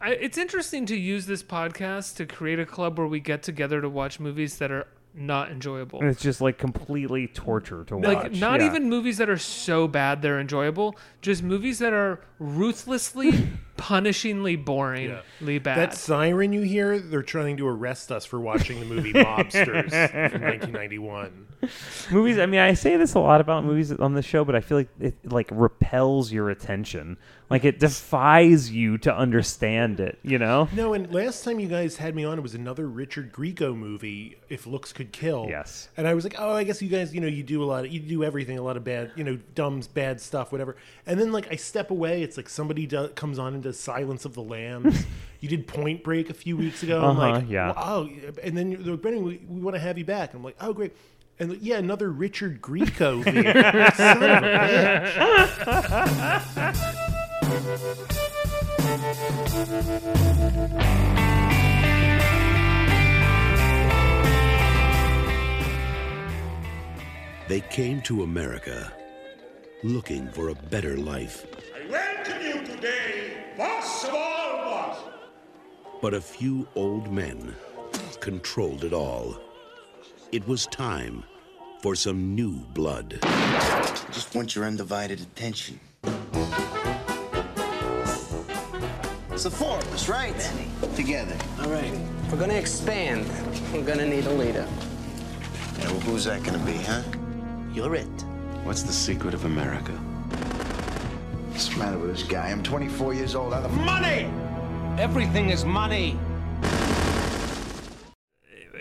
I, it's interesting to use this podcast to create a club where we get together to watch movies that are not enjoyable. And it's just like completely torture to watch. like not Yeah. even movies that are so bad they're enjoyable, just movies that are ruthlessly, punishingly boringly bad. That siren you hear, they're trying to arrest us for watching the movie Mobsters from 1991. movies. I mean, I say this a lot about movies on the show, but I feel like it like repels your attention. Like it defies you to understand it. You know? No, and last time you guys had me on, it was another Richard Grieco movie, If Looks Could Kill. Yes. And I was like, oh, I guess you guys, you know, you do a lot, of, you do everything, a lot of bad, you know, dumb, bad stuff, whatever. And then like I step away, it's like somebody do, comes on and does Silence of the Lambs. you did Point Break a few weeks ago. I'm Uh-huh, like, yeah. wow. And then you're like, Brennan, we, we want to have you back. I'm like, oh, great. And yeah, another Richard Grieco. Son of a bitch. They came to America looking for a better life, I welcome you today, boss of all boss. but a few old men controlled it all. It was time for some new blood. Just want your undivided attention. It's the four of us, right? Together. All right. If we're gonna expand, we're gonna need a leader. Yeah, well, who's that gonna be, huh? You're it. What's the secret of America? What's the matter with this guy? I'm 24 years old. How the f- Money! Everything is money.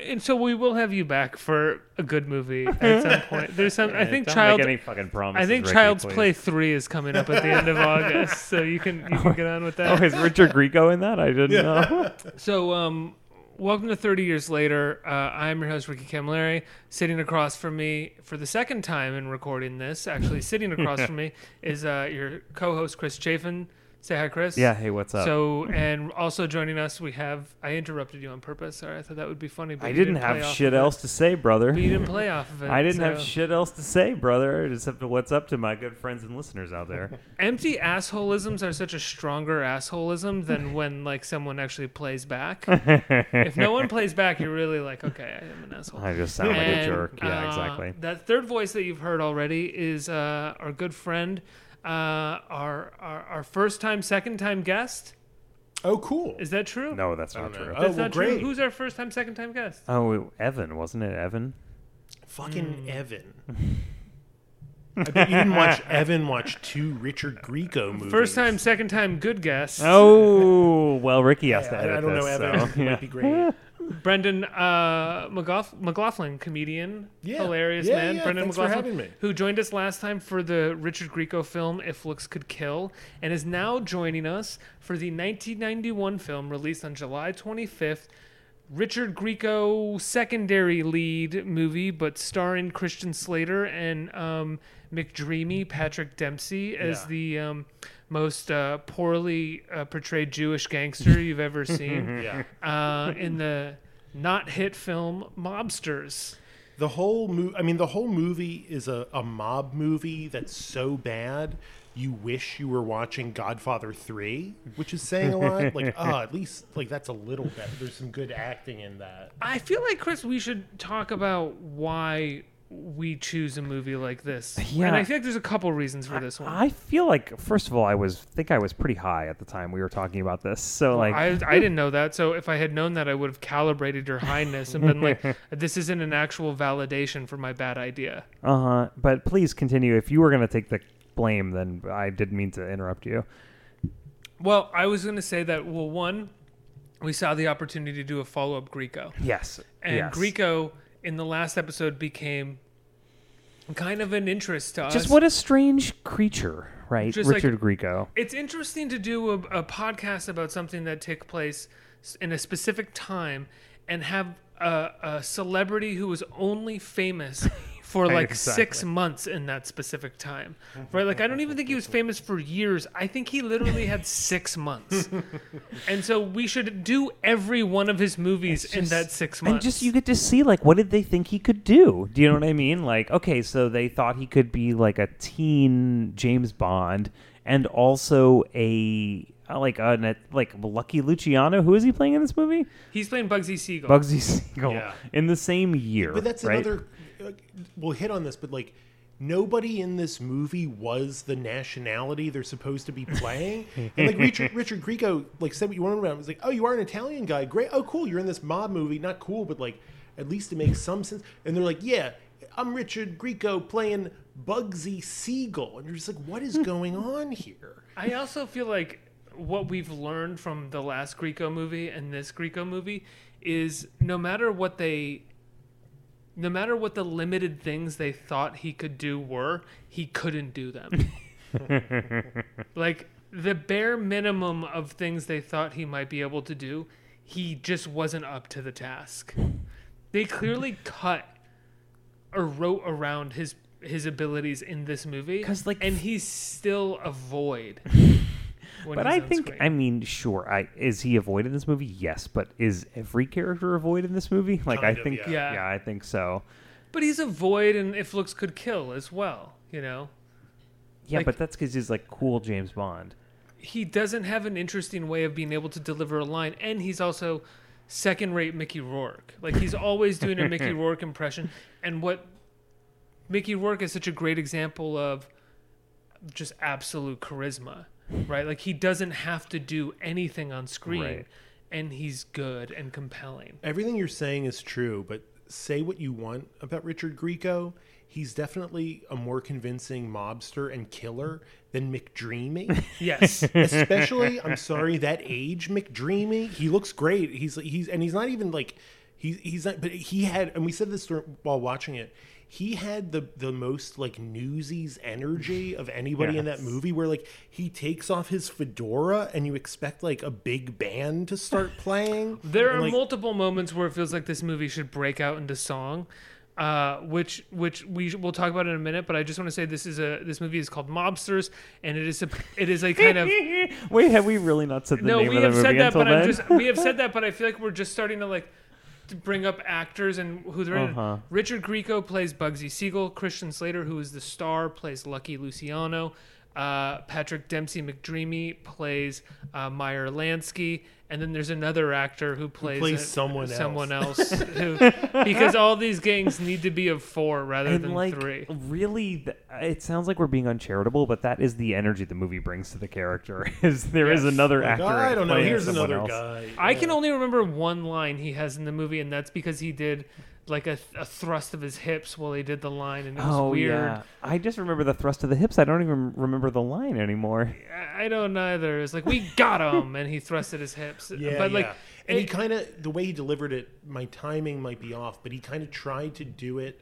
And so we will have you back for a good movie at some point. There's some. I Yeah, think don't Child. make any fucking promises. I think Ricky, Child's please. Play Three is coming up at the end of August, so you can you can get on with that. Oh, is Richard Grieco in that? I didn't know. So, um, welcome to 30 Years Later. Uh, I'm your host, Ricky Camilleri. Sitting across from me for the second time in recording this, actually sitting across from me, is uh, your co host, Chris Chafin. Say hi, Chris. Yeah, hey, what's up? So, and also joining us, we have. I interrupted you on purpose. Sorry, I thought that would be funny. But I you didn't have shit of it. else to say, brother. But you didn't play off of it. I didn't have shit else to say, brother. Except what's up to my good friends and listeners out there. Empty assholisms are such a stronger assholism than when like someone actually plays back. if no one plays back, you're really like, okay, I am an asshole. I just sound like a jerk. Yeah, uh, exactly. That third voice that you've heard already is uh, our good friend, uh, our, our our first time, second time guest. Oh, cool. Is that true? No, that's not know. true. Oh, that's well, not great. true. Who's our first time, second time guest? Oh, Evan, wasn't it Evan? Fucking Hmm. Evan. I bet you didn't watch Evan watch two Richard Grieco movies. First time, second time, good guest. Oh, well, Ricky has to I, edit I don't know this. Evan. so, It yeah. might be great. Brendan uh, McGough- McLaughlin, comedian, Yeah. hilarious Yeah, man. yeah, Brendan thanks McLaughlin, who joined us last time for the Richard Grieco film "If Looks Could Kill," and is now joining us for the 1991 film released on July 25th. Richard Grieco secondary lead movie, but starring Christian Slater and um, McDreamy, Patrick Dempsey as Yeah. the um, most uh, poorly uh, portrayed Jewish gangster you've ever seen Yeah. uh, in the not hit film Mobsters. The whole movie, I mean, the whole movie is a, a mob movie that's so bad you wish you were watching Godfather 3, which is saying a lot. like, oh, at least, like, that's a little better. There's some good acting in that. I feel like Chris, we should talk about why we choose a movie like this. Yeah. and I think there's a couple reasons for this one. I feel like, first of all, I was think I was pretty high at the time we were talking about this. So like, I, I didn't know that, so if I had known that, I would have calibrated your highness and been like, "This isn't an actual validation for my bad idea." uh huh. But please continue. If you were gonna take the blame, then I didn't mean to interrupt you. Well, I was going to say that. Well, one, we saw the opportunity to do a follow up Grieco. Yes. And yes. Grieco in the last episode became kind of an interest to us. Just what a strange creature, right? Just like- Richard Grieco. It's interesting to do a, a podcast about something that took place in a specific time and have a, a celebrity who was only famous for like six months in that specific time. Right? Like, I don't even think he was famous for years. I think he literally had six months. and so we should do every one of his movies in that six months. And just you get to see like what did they think he could do? Do you know what I mean? Like, okay, so they thought he could be like a teen James Bond and also a uh, like uh, like Lucky Luciano. Who is he playing in this movie? He's playing Bugsy Siegel. Bugsy Siegel Yeah. in the same year. But that's right? another. We'll hit on this, but like nobody in this movie was the nationality they're supposed to be playing. and like Richard Richard Grieco like said what you wanted about. It was like, oh, you are an Italian guy. Great. Oh, cool. You're in this mob movie. Not cool, but like at least it makes some sense. And they're like, yeah, I'm Richard Grieco playing Bugsy Siegel, and you're just like, what is hmm. going on here? I also feel like what we've learned from the last Grieco movie and this Grieco movie is no matter what they no matter what the limited things they thought he could do were, he couldn't do them. like the bare minimum of things they thought he might be able to do, he just wasn't up to the task. They clearly cut or wrote around his his abilities in this movie because like, and he's still a void. when But I think, screen. I mean, sure. I is he a void in this movie? Yes, but is every character a void in this movie? Like, Kind I of, think, yeah. Yeah. I think so. but he's a void, and if looks could kill as well. You know, Yeah, Like- but that's because he's like cool James Bond. he doesn't have an interesting way of being able to deliver a line, and he's also second-rate Mickey Rourke. Like he's always doing a Mickey Rourke impression, and what Mickey Rourke is such a great example of just absolute charisma, right? Like he doesn't have to do anything on screen, Right. and he's good and compelling. Everything you're saying is true, but say what you want about Richard Grieco. He's definitely a more convincing mobster and killer than McDreamy. Yes. Especially, I'm sorry, that age McDreamy. He looks great. He's like he's and he's not even like he's he's not. But he had, and we said this while watching it. He had the the most like Newsies energy of anybody in that movie. Where like he takes off his fedora and you expect like a big band to start playing. There And, are like, multiple moments where it feels like this movie should break out into song, uh, which which we will talk about in a minute. But I just want to say this is a this movie is called Mobsters, and it is a it is a kind of Wait, have we really not said the no. name We of the have movie said that, but then? I'm just we have said that, but I feel like we're just starting to like to bring up actors and who they're Uh-huh. in. Richard Grieco plays Bugsy Siegel. Christian Slater, who is the star, plays Lucky Luciano. Uh, Patrick Dempsey McDreamy plays uh, Meyer Lansky, and then there's another actor who plays, plays a- someone else. someone else. who, because all these gangs need to be of four rather and than like three. really it sounds like we're being uncharitable but that is the energy the movie brings to the character is there is Yes. another like, actor I don't know. Here's another else. guy. I can only remember one line he has in the movie, and that's because he did like a, a thrust of his hips while he did the line, and it was oh weird. yeah i just remember the thrust of the hips i don't even remember the line anymore I I don't either. It's like we got him, and he thrusted his hips. Yeah, but like, yeah. and he kind of the way he delivered it. My timing might be off, but he kind of tried to do it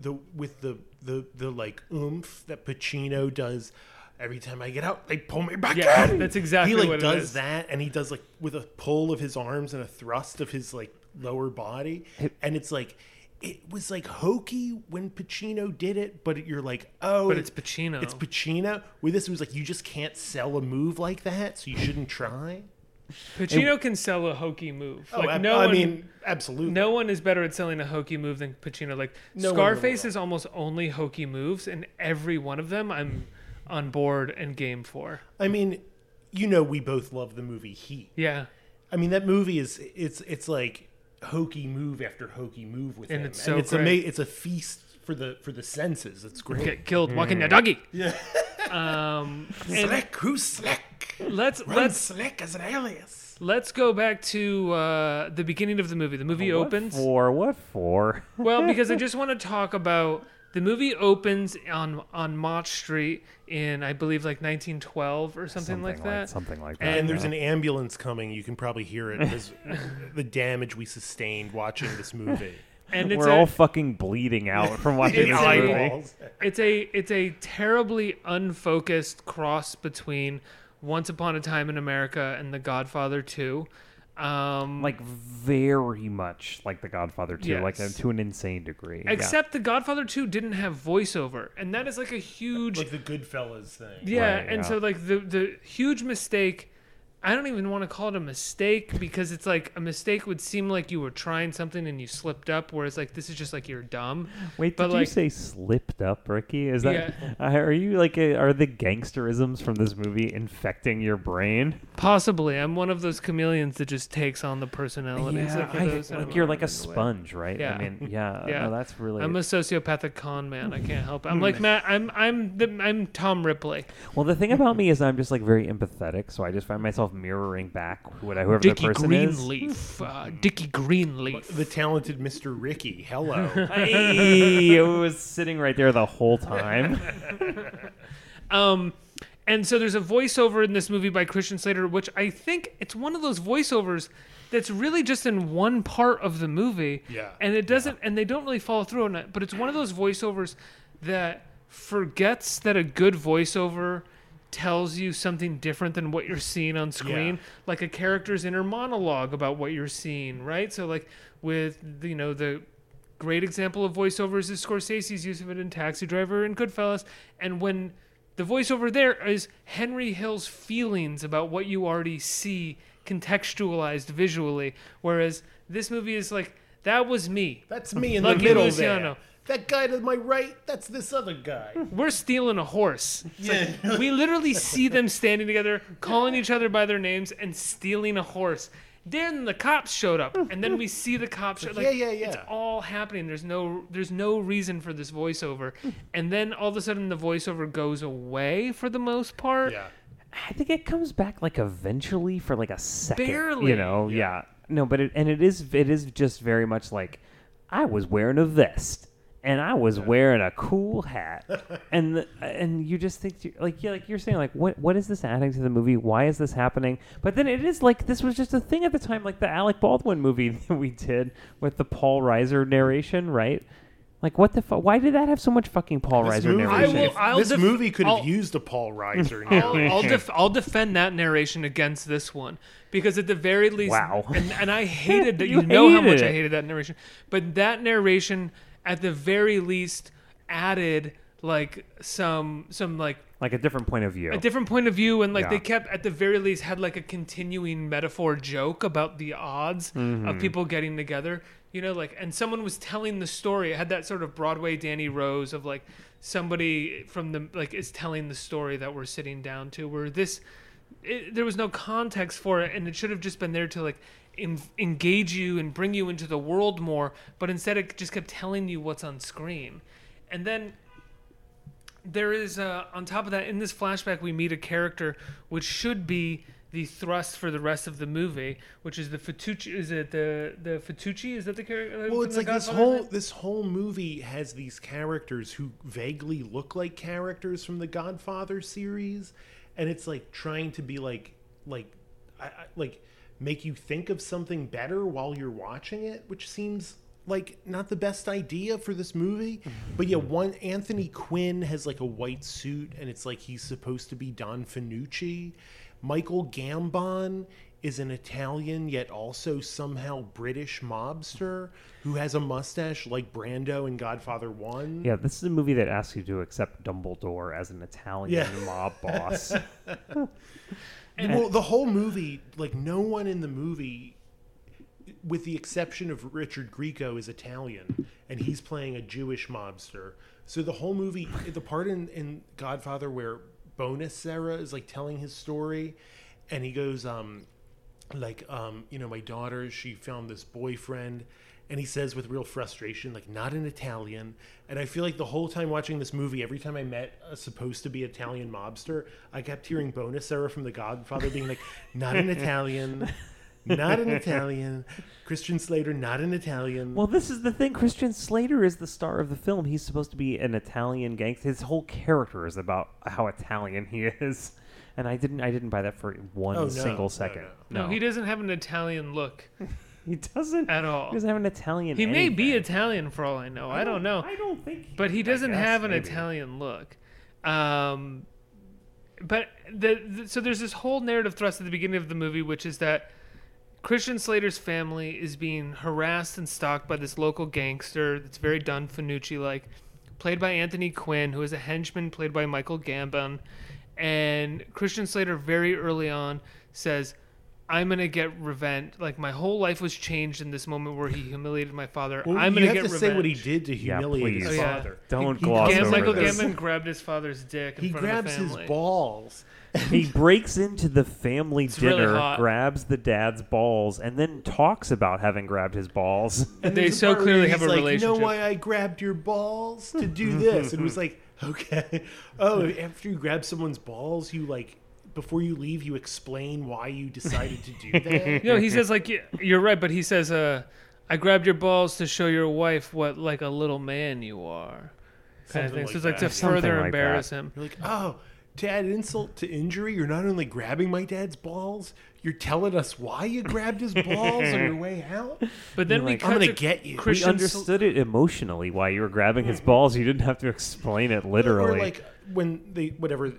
the with the the the like oomph that Pacino does. Every time I get out, they pull me back Yeah, in. that's exactly what he like what it does is. that, and he does like with a pull of his arms and a thrust of his like lower body, and it's like. It was like hokey when Pacino did it, but you're like, oh, But it's Pacino. It's Pacino. With this, it was like you just can't sell a move like that, so you shouldn't try. Pacino can sell a hokey move. Oh, Like ab- no I one, mean, absolutely. no one is better at selling a hokey move than Pacino. Like No one in the Scarface is almost only hokey moves, and every one of them I'm on board and game for. I mean, you know, we both love the movie Heat. Yeah, I mean, that movie is it's it's like hokey move after hokey move with And him, it's so and it's great. ama- it's a feast for the for the senses. It's great. get killed walking your doggy. Yeah. Um, Slick, who's slick? let's Run let's slick as an alias. let's go back to uh, the beginning of the movie. The movie what opens. for what for Well, because I just want to talk about the movie opens on on Mott Street in I believe like 1912 or something, like that. something like that And And there's yeah. an ambulance coming. You can probably hear it because the damage we sustained watching this movie. And it's we're a, all fucking bleeding out from watching It's this a- movie Eyeballs. it's a it's a terribly unfocused cross between Once Upon a Time in America and The Godfather 2. Um, like very much like the godfather 2 like to an insane degree yeah. except The Godfather 2 didn't have voiceover, and that is like a huge like the Goodfellas thing. Yeah, Right, and yeah. so like the the huge mistake I don't even want to call it a mistake because it's like a mistake would seem like you were trying something and you slipped up, whereas like this is just like you're dumb. Wait, but did like, you say slipped up, Ricky? Is that Yeah. uh, are you like a, are the gangsterisms from this movie infecting your brain? Possibly, I'm one of those chameleons that just takes on the personalities. Yeah, of I- like I'm you're like a in way. sponge, right? Yeah. I mean, yeah, Yeah. no, that's really. I'm a sociopathic con man. I can't help it. I'm like Matt. I'm I'm the, I'm Tom Ripley. well, the thing about me is I'm just like very empathetic, so I just find myself mirroring back what whoever Dickie the person is. Greenleaf. Uh, Dickie Greenleaf. The talented Mr. Ricky. Hello. Hey, it was sitting right there the whole time. Um, and so there's a voiceover in this movie by Christian Slater, which I think it's one of those voiceovers that's really just in one part of the movie. Yeah. And it doesn't, and they don't really follow through on it. But it's one of those voiceovers that forgets that a good voiceover tells you something different than what you're seeing on screen Yeah. like a character's inner monologue about what you're seeing right so like with you know the great example of voiceovers is Scorsese's use of it in Taxi Driver and Goodfellas. And when the voiceover there is Henry Hill's feelings about what you already see contextualized visually, whereas this movie is like that was me. That's me in Lucky the middle Luciano. there. That guy to my right, that's this other guy. We're stealing a horse. It's like, we literally see them standing together, calling each other by their names, and stealing a horse. Then the cops showed up, and then we see the cops. Like, Yeah, yeah, yeah. It's all happening. There's no, there's no reason for this voiceover, and then all of a sudden the voiceover goes away for the most part. Yeah. I think it comes back like eventually for like a second. Barely. You know, yeah. No, but it and it is it is just very much like I was wearing a vest and I was wearing a cool hat. and the, and you just think to, like yeah, like you're saying like what what is this adding to the movie? Why is this happening? But then it is like this was just a thing at the time like the Alec Baldwin movie that we did with the Paul Reiser narration, right? Like what the fuck? Why did that have so much fucking Paul This Reiser movie, narration? I will- I'll this def- movie could have I'll- used a Paul Reiser I'll, narration. I'll, def- I'll defend that narration against this one because at the very least, Wow. and, and I hated that. You you know how hated much I hated that narration, but that narration at the very least added like some some like like a different point of view. a different point of view and like Yeah. they kept at the very least had like a continuing metaphor joke about the odds Mm-hmm. of people getting together you know like and someone was telling the story it had that sort of broadway danny rose of like somebody from the like is telling the story that we're sitting down to where this it, there was no context for it and it should have just been there to like en- engage you and bring you into the world more but instead it just kept telling you what's on screen and then there is uh, on top of that in this flashback we meet a character which should be the thrust for the rest of the movie, which is the Fatucci. Is it the the Fatucci? Is that the character? Well, it's like this whole this whole movie has these characters who vaguely look like characters from the Godfather series, and it's like trying to be like like I, I, like make you think of something better while you're watching it, which seems like not the best idea for this movie. But yeah, one Anthony Quinn has like a white suit, and it's like he's supposed to be Don Fanucci. Michael Gambon is an Italian yet also somehow British mobster who has a mustache like Brando in Godfather One. Yeah, this is a movie that asks you to accept Dumbledore as an Italian Yeah. mob boss. well, the whole movie, like no one in the movie, with the exception of Richard Grieco, is Italian, and he's playing a Jewish mobster. So the whole movie, the part in, in Godfather where Bonasera is like telling his story, and he goes, um, like, um, you know, my daughter, she found this boyfriend. And he says with real frustration, like, not an Italian. And I feel like the whole time watching this movie, every time I met a supposed to be Italian mobster, I kept hearing Bonasera from The Godfather being like, not an Italian, not an Italian. Christian Slater, not an Italian. well, this is the thing. Christian Slater is the star of the film. He's supposed to be an Italian gangster. His whole character is about how Italian he is. And I didn't I didn't buy that for one Oh, no, single no, second. no. no, he doesn't have an Italian look He doesn't at all. He doesn't have an Italian. Look. He may be. Italian for all I know. I don't know. I don't think. but he doesn't guess, have an maybe. Italian look. Um, but the, the so there's this whole narrative thrust at the beginning of the movie, which is that Christian Slater's family is being harassed and stalked by this local gangster that's very Don Fanucci like, played by Anthony Quinn, who is a henchman played by Michael Gambon. and Christian Slater very early on says, "I'm gonna get revenge. Like my whole life was changed in this moment where he humiliated my father. Well, I'm gonna have get to revenge." say what he did to Yeah, humiliate his. Oh, yeah. father. Don't He- gloss Gam- over Michael this. Gambon grabbed his father's dick in He front grabs of the his balls. he breaks into the family really dinner, hot. grabs the dad's balls, and then talks about having grabbed his balls. And they so clearly he's have a like, relationship. You know why I grabbed your balls to do this? and it was like, okay. Oh, after you grab someone's balls, you like before you leave, you explain why you decided to do that. You know, he says like you're right, but he says, uh, "I grabbed your balls to show your wife what like a little man you are." Kind of Something thing. like so it's like to. Something further like embarrass that. him. You're like, oh, to add insult to injury, you're not only grabbing my dad's balls, you're telling us why you grabbed his balls on your way out. But then You're we like, cut "I'm gonna get you." We We understood it emotionally why you were grabbing his balls. You didn't have to explain it literally. Or like when they whatever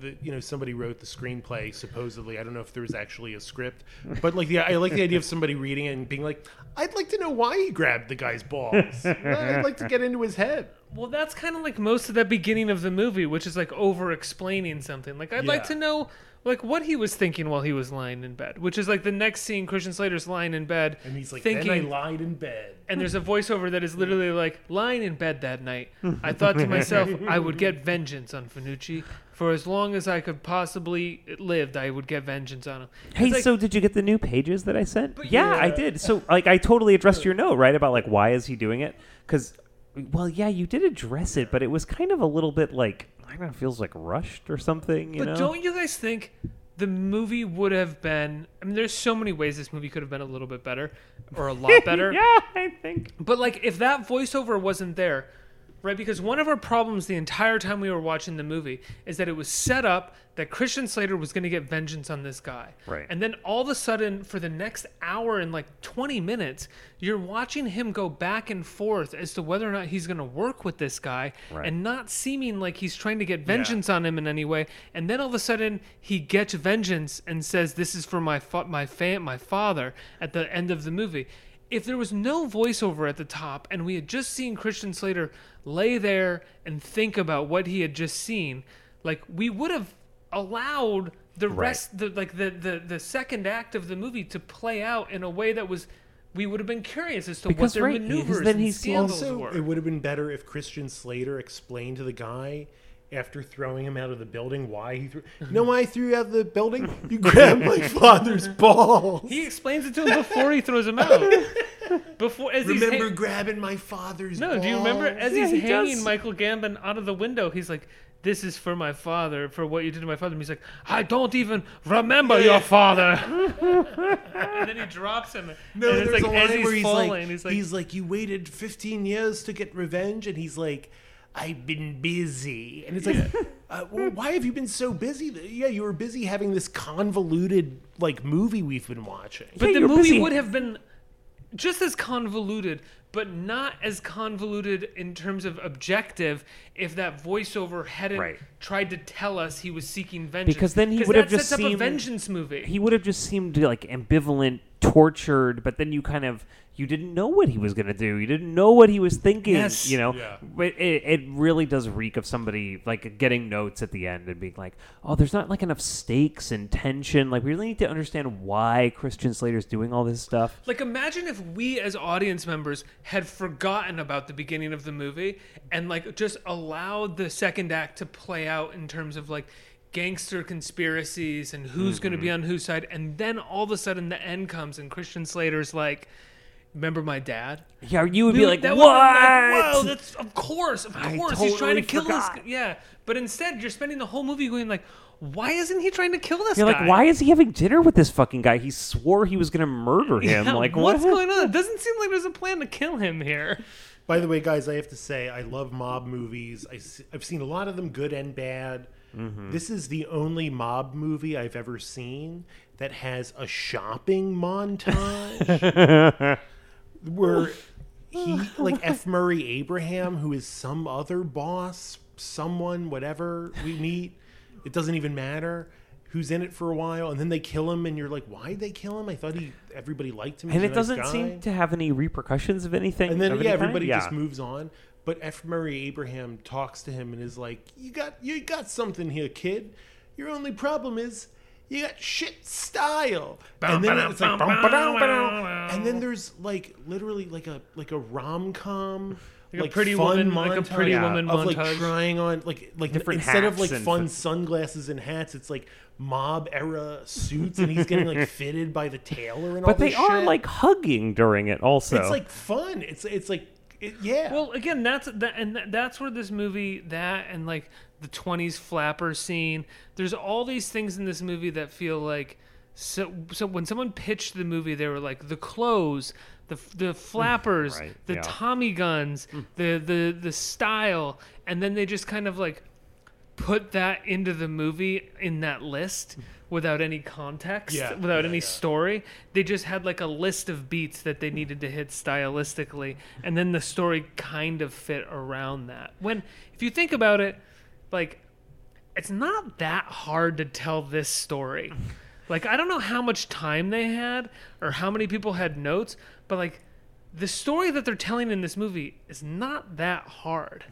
the you know somebody wrote the screenplay supposedly. I don't know if there was actually a script, but like the I like the idea of somebody reading it and being like, I'd like to know why he grabbed the guy's balls. I'd like to get into his head. Well, that's kind of like most of the beginning of the movie, which is like over explaining something. Like, I'd like to know like what he was thinking while he was lying in bed, which is like the next scene. Christian Slater's lying in bed, And he's like, thinking, then I lied in bed. and there's a voiceover that is literally like lying in bed that night. I thought to myself, I would get vengeance on Fanucci for as long as I could possibly lived. I would get vengeance on him. Hey, like- so did you get the new pages that I sent? But yeah, I did. So, like, I totally addressed uh. your note, right? About like why is he doing it? Because, well, yeah, you did address it, but it was kind of a little bit like I don't know, feels like rushed or something. You But know? don't you guys think the movie would have been? I mean, there's so many ways this movie could have been a little bit better or a lot better. yeah, I think. But like, if that voiceover wasn't there, right? Because one of our problems the entire time we were watching the movie is that it was set up that Christian Slater was going to get vengeance on this guy, Right. And then all of a sudden, for the next hour and like 20 minutes, you're watching him go back and forth as to whether or not he's going to work with this guy, Right. and not seeming like he's trying to get vengeance on him in any way. And then all of a sudden, he gets vengeance and says, "This is for my fa- my fan, my father." At the end of the movie if there was no voiceover at the top and we had just seen Christian Slater lay there and think about what he had just seen, like we would have allowed the Right. rest the like the, the the second act of the movie to play out in a way that was we would have been curious as to Because, what their right, because maneuvers then and he's scandals Also, were. it would have been better if Christian Slater explained to the guy after throwing him out of the building why he threw. You know why I threw you out of the building? You grabbed my father's balls. he explains it to him before he throws him out. Before as he's Remember ha- grabbing my father's No, balls? do you remember as Yeah, he's he hanging does. Michael Gambon out of the window? He's like, "This is for my father, for what you did to my father." And he's like, "I don't even remember your father." and then he drops him. No, and it's there's like a as line he's where he's falling, like, he's he's like, like, you waited 15 years to get revenge, and he's like, I've been busy, and it's like, uh, well, why have you been so busy? Yeah, you were busy having this convoluted like movie we've been watching. but Yeah, the movie busy. would have been just as convoluted, but not as convoluted in terms of objective if that voiceover hadn't Right. tried to tell us he was seeking vengeance. Because then he 'Cause would have just sets up a seemed- vengeance movie. He would have just seemed like ambivalent, tortured, but then you kind of you didn't know what he was going to do. You didn't know what he was thinking. Yes. You know, Yeah. but it, it really does reek of somebody like getting notes at the end and being like, "Oh, there's not like enough stakes and tension. Like we really need to understand why Christian Slater's doing all this stuff." Like, imagine if we as audience members had forgotten about the beginning of the movie and, like, just allowed the second act to play out in terms of, like, gangster conspiracies and who's going to be mm-hmm. on whose side. And then all of a sudden the end comes and Christian Slater's like, Remember my dad? Yeah, you would be like, that "What?" like, Whoa, that's of course, of I course, he's trying to kill forgot. this. Yeah, but instead you're spending the whole movie going like, why isn't he trying to kill this You're guy? like, why is he having dinner with this fucking guy? He swore he was going to murder him. Yeah, like, what's what? going on? It doesn't seem like there's a plan to kill him here. By the way, guys, I have to say I love mob movies. I, have seen a lot of them, good and bad. Mm-hmm. This is the only mob movie I've ever seen that has a shopping montage where he, like F. Murray Abraham, who is some other boss, someone, whatever we meet, it doesn't even matter. Who's in it for a while, and then they kill him, and you're like, why did they kill him?" I thought he, everybody liked him. and it nice doesn't guy." seem to have any repercussions of anything. And then yeah, everybody just moves on. But F. Murray Abraham talks to him and is like, "You got you got something here, kid. Your only problem is you got shit style. And then it's like, bum, ba-dum, ba-dum. and then there's like literally like a like a rom com. Like a Pretty Woman- like a Pretty Woman of like trying on like like Different instead of like fun f- sunglasses and hats, it's like mob era suits, and he's getting like fitted by the tailor and all But they this are shit. like hugging during it also. it's like fun. It's it's like it, yeah. Well, again, that's that, and that's where this movie that and like the '20s flapper scene. There's all these things in this movie that feel like so. So when someone pitched the movie, they were like the clothes, the the flappers, Right, the yeah. Tommy guns, mm. the the the style, and then they just kind of like put that into the movie in that list without any context, Yeah, without yeah, any yeah. story. They just had like a list of beats that they needed to hit stylistically, and then the story kind of fit around that. When, if you think about it, like, it's not that hard to tell this story. Like, I don't know how much time they had or how many people had notes, but like, the story that they're telling in this movie is not that hard.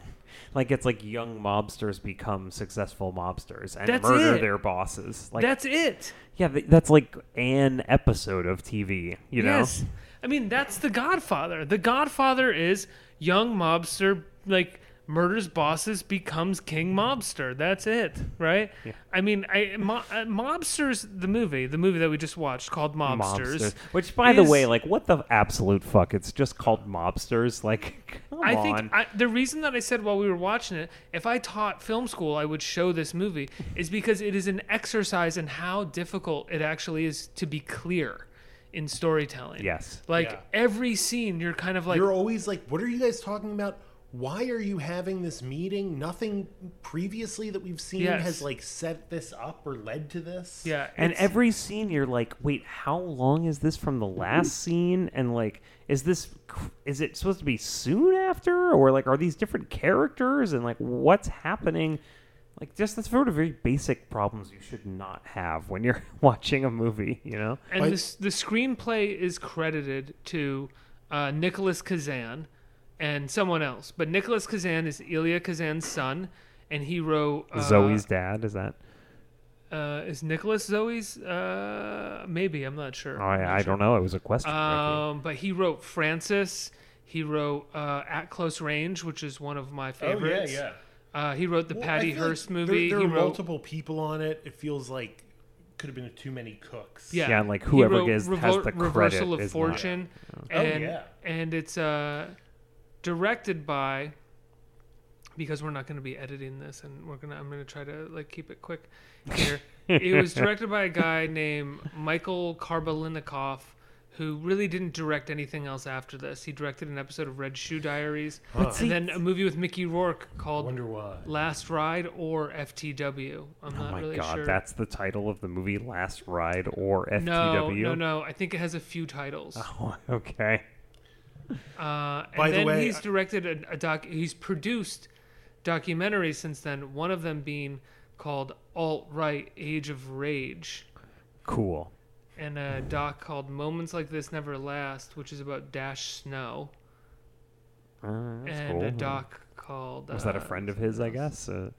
Like it's like young mobsters become successful mobsters and That's murder it. their bosses. Like That's it. yeah, that's like an episode of TV. You know, Yes. I mean, that's The Godfather. The Godfather is young mobster, like, murders bosses, becomes king mobster. That's it, right? I mean, I mo- uh, Mobsters, the movie, the movie that we just watched called Mobsters. mobsters. Which, by the is- way, like what the absolute fuck? It's just called mobsters. Like, come I on. think I, the reason that I said while we were watching it, if I taught film school, I would show this movie, is because it is an exercise in how difficult it actually is to be clear in storytelling. Yes. Like Yeah. every scene, you're kind of like, You're always like, what are you guys talking about? Why are you having this meeting? Nothing previously that we've seen Yes. has like set this up or led to this. yeah. and it's- every scene you're like wait how long is this from the last scene and like is this is it supposed to be soon after or like are these different characters and like what's happening like just the sort of very basic problems you should not have when you're watching a movie you know And I- this, the screenplay is credited to uh, Nicholas Kazan and someone else. But Nicholas Kazan is Elia Kazan's son, and he wrote uh, zoe's dad is that Uh, is Nicholas Zoe's? Uh, maybe I'm not sure. oh I, I don't know it was a question Um, but he wrote Francis. He wrote uh, At Close Range, which is one of my favorites. Oh yeah, favorites. yeah. Uh, he wrote the Well, I Patty feel like Hearst there- movie. There, he are wrote, multiple people on it. It feels like could have been too many cooks. Yeah, Yeah, like whoever wrote is- has the Reversal credit of is not- Fortune, Oh, and yeah. and it's uh, directed by. Because we're not going to be editing this, and we're gonna, I'm going to try to like keep it quick here. it was directed by a guy named Michael Karbelnikoff, who really didn't direct anything else after this. He directed an episode of Red Shoe Diaries, and then a movie with Mickey Rourke called Wonder why. Last Ride or FTW. I'm oh not my really god sure. that's the title of the movie last ride or ftw no, no, no. I think it has a few titles. oh okay Uh, and By the then way, he's directed a, a doc. He's produced documentaries since then. One of them being called Alt Right: Age of Rage, cool and a doc called Moments Like This Never Last, which is about Dash Snow, Uh, and cool. a doc called. was that a uh, friend of his i guess uh,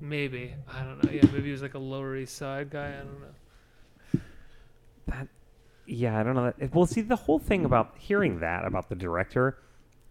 Maybe I don't know. Yeah, maybe he was like a Lower East Side guy. I don't know. that yeah i don't know that eh, well see the whole thing about hearing that about the director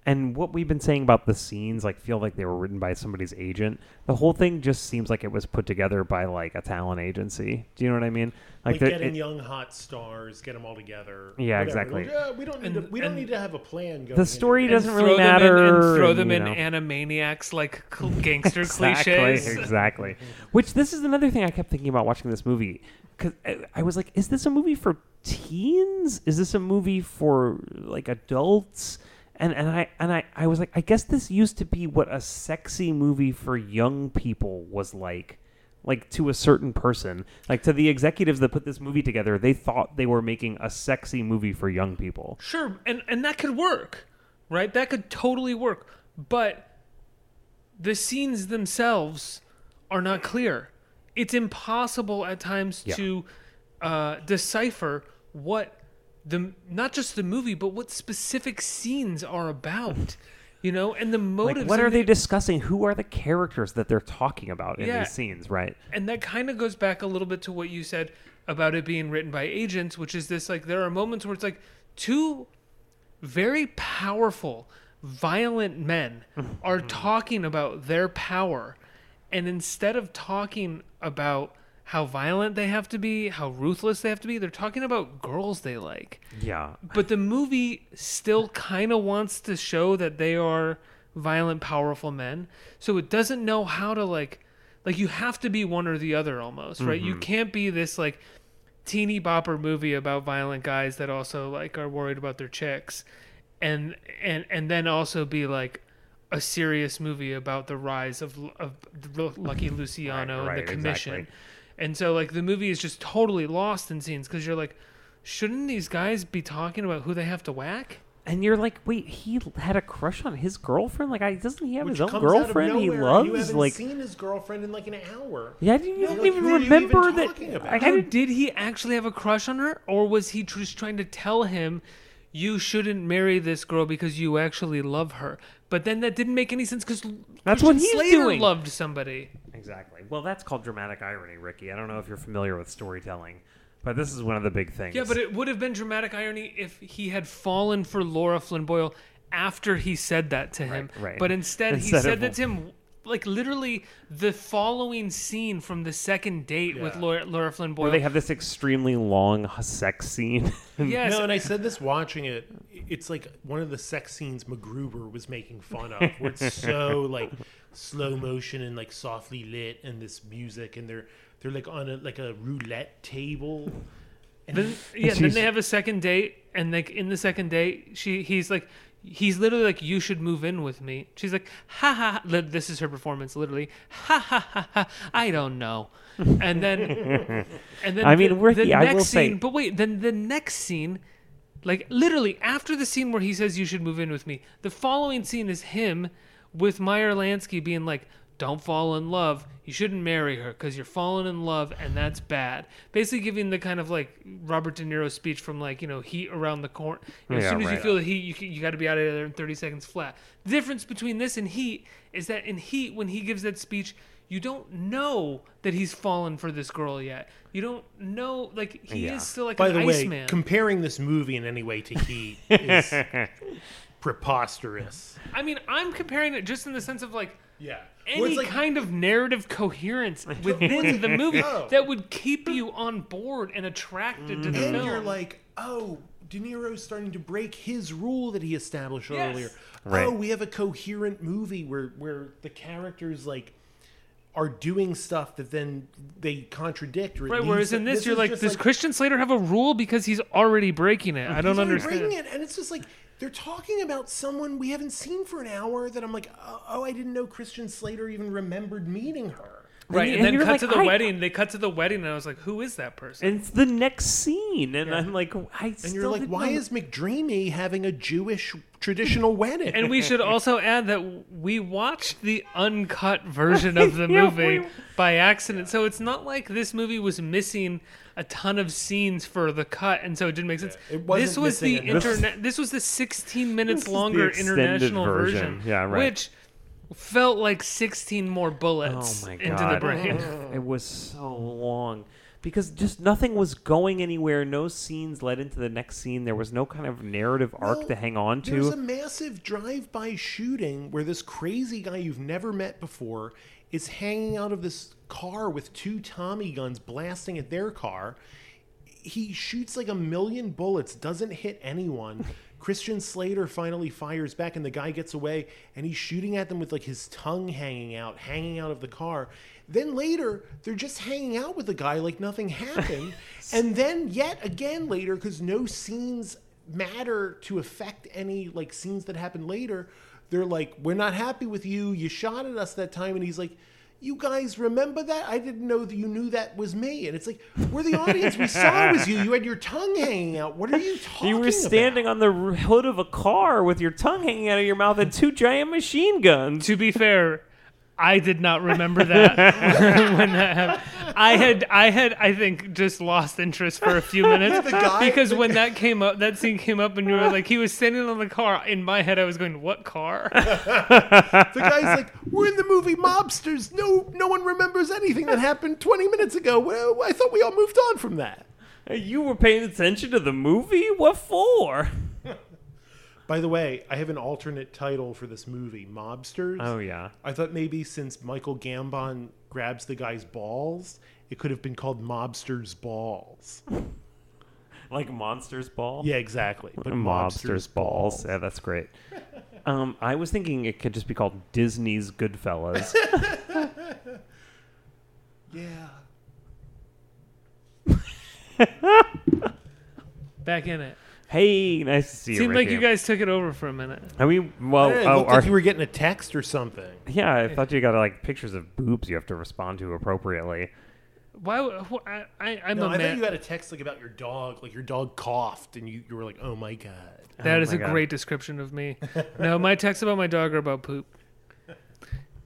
and what we've been saying about the scenes like feel like they were written by somebody's agent the whole thing just seems like it was put together by like a talent agency do you know what i mean Like, the- getting it- young hot stars, get them all together. Yeah, whatever. exactly. Like, yeah, we don't need And- to, we don't need to have a plan. Going the story into doesn't And really throw in- matter and throw them you in know. animaniacs like gangster exactly, cliches. exactly. Which this is another thing I kept thinking about watching this movie because I, uh, I was like, is this a movie for teens? Is this a movie for like adults? And and I and I, I was like, I guess this used to be what a sexy movie for young people was like. Like to a certain person, like to the executives that put this movie together, they thought they were making a sexy movie for young people. Sure, and and that could work, right? That could totally work. But the scenes themselves are not clear. It's impossible at times Yeah. to uh, decipher what the not just the movie, but what specific scenes are about. You know, and the Like, motives. what and are they the- discussing? Who are the characters that they're talking about in Yeah. these scenes? Right. and that kind of goes back a little bit to what you said about it being written by agents, which is this like there are moments where it's like two very powerful, violent men are talking about their power, and instead of talking about how violent they have to be, how ruthless they have to be, they're talking about girls they like. Yeah. But the movie still kind of wants to show that they are violent, powerful men. So it doesn't know how to like, like you have to be one or the other almost, right? You mm-hmm. can't be this like teeny bopper movie about violent guys that also like are worried about their chicks, and and and then also be like a serious movie about the rise of of Lucky Luciano Right, and the commission. exactly. And so like the movie is just totally lost in scenes because you're like, shouldn't these guys be talking about who they have to whack? And you're like, wait, he had a crush on his girlfriend? Like, I doesn't he have Which his own comes out girlfriend he nowhere, and You loves? haven't Like, seen his girlfriend in like an hour. yeah, I didn't, you Like, didn't even who are you even remember that. talking? I, I didn't, did he actually have a crush on her, or was he just trying to tell him, "You shouldn't marry this girl because you actually love her"? But then that didn't make any sense because That's what he's Slater doing. loved somebody. exactly. Well, that's called dramatic irony, Ricky. I don't know if you're familiar with storytelling, but this is one of the big things. Yeah, but it would have been dramatic irony if he had fallen for Laura Flynn Boyle after he said that to him. Right, right. But instead, he said of- that to him like literally the following scene from the second date with Laura, Laura Flynn Boyle. Where they have this extremely long sex scene. yes, No, and I said this watching it. It's like one of the sex scenes MacGruber was making fun of, where it's so like slow motion and like softly lit, and this music, and they're they're like on a like a roulette table. And Then, yeah, and then they have a second date, and like in the second date, she he's like, he's literally like, "You should move in with me." She's like, "Ha ha!" ha. This is her performance, literally. Ha ha ha ha! I don't know. And then, and then I mean, the, Ricky, the I next will say- scene, but wait, then the next scene, like literally after the scene where he says, "You should move in with me," the following scene is him with Meyer Lansky being like. Don't fall in love. You shouldn't marry her because you're falling in love, and that's bad. Basically, giving the kind of like Robert De Niro speech from like you know heat around the corner. You know, as Yeah, soon as you right. feel the heat, you you got to be out of there in 30 seconds flat. The difference between this and Heat is that in Heat, when he gives that speech, you don't know that he's fallen for this girl yet. You don't know like he Yeah. is still like by an the way, Iceman. comparing this movie in any way to Heat is preposterous. I mean, I'm comparing it just in the sense of like Yeah, any kind of narrative coherence within the movie No. that would keep you on board and attracted to the and film. you're like, oh, De Niro's starting to break his rule that he established Yes. earlier. Right. Oh, we have a coherent movie where where the characters like are doing stuff that then they contradict. Right, leads whereas in this, you're like, just does Christian Slater have a rule because he's already breaking it? I don't understand. breaking it, and it's just like they're talking about someone we haven't seen for an hour. That I'm like, oh, oh, I didn't know Christian Slater even remembered meeting her. Right, And and, then cut like, to the I- wedding. They cut to the wedding, and I was like, "Who is that person?" And it's the next scene, and I'm like, I And still you're like, why know- is McDreamy having a Jewish traditional wedding? And we should also add that we watched the uncut version of the Yeah, movie we- by accident. So it's not like this movie was missing a ton of scenes for the cut, and so it didn't make sense. it wasn't this was the missing internet. This was the 16 minutes This is the longer international version. version. Yeah, right. Which felt like 16 more bullets Oh my into god! the brain. it was so long because just nothing was going anywhere. No scenes led into the next scene. There was no kind of narrative arc Well, to hang on to. There's to. a massive drive-by shooting where this crazy guy you've never met before is hanging out of this car with two Tommy guns blasting at their car. He shoots like a million bullets, doesn't hit anyone. Christian Slater finally fires back, and the guy gets away, and he's shooting at them with like his tongue hanging out, hanging out of the car. Then later, they're just hanging out with the guy like nothing happened. and then yet again later, because no scenes matter to affect any like scenes that happen later, they're like, "We're not happy with you. You shot at us that time," and he's like. You guys remember that? I didn't know that you knew that was me. And it's like, we're the audience. We saw it was you. You had your tongue hanging out. What are you talking You were standing on the hood of a car with your tongue hanging out of your mouth and two giant machine guns. to be fair, I did not remember that when that happened. I had I had I think just lost interest for a few minutes guy- because when that came up, that scene came up, and you were like, he was standing on the car. In my head, I was going, "What car?" The guy's like, "We're in the movie Mobsters. No, no one remembers anything that happened 20 minutes ago. Well, I thought we all moved on from that." You were paying attention to the movie? What for? By the way, I have an alternate title for this movie, Mobsters. Oh yeah. I thought maybe since Michael Gambon grabs the guy's balls, it could have been called Mobsters Balls. Like Monsters Ball? Yeah, exactly. But Mobsters balls. Yeah, that's great. Um, I was thinking it could just be called Disney's Goodfellas. Yeah. Back in it. Hey, nice to see you. Seemed like Ricky. you guys took it over for a minute. I mean, well, it oh, looked uh, our- like you were getting a text or something. yeah, I thought you got like pictures of boobs you have to respond to appropriately. Why? wh- I, I, I'm No, a I thought man. you had a text like about your dog, like your dog coughed, and you, you were like, "Oh my god." Oh that Oh is my a God. great description of me. no, my texts about my dog are about poop.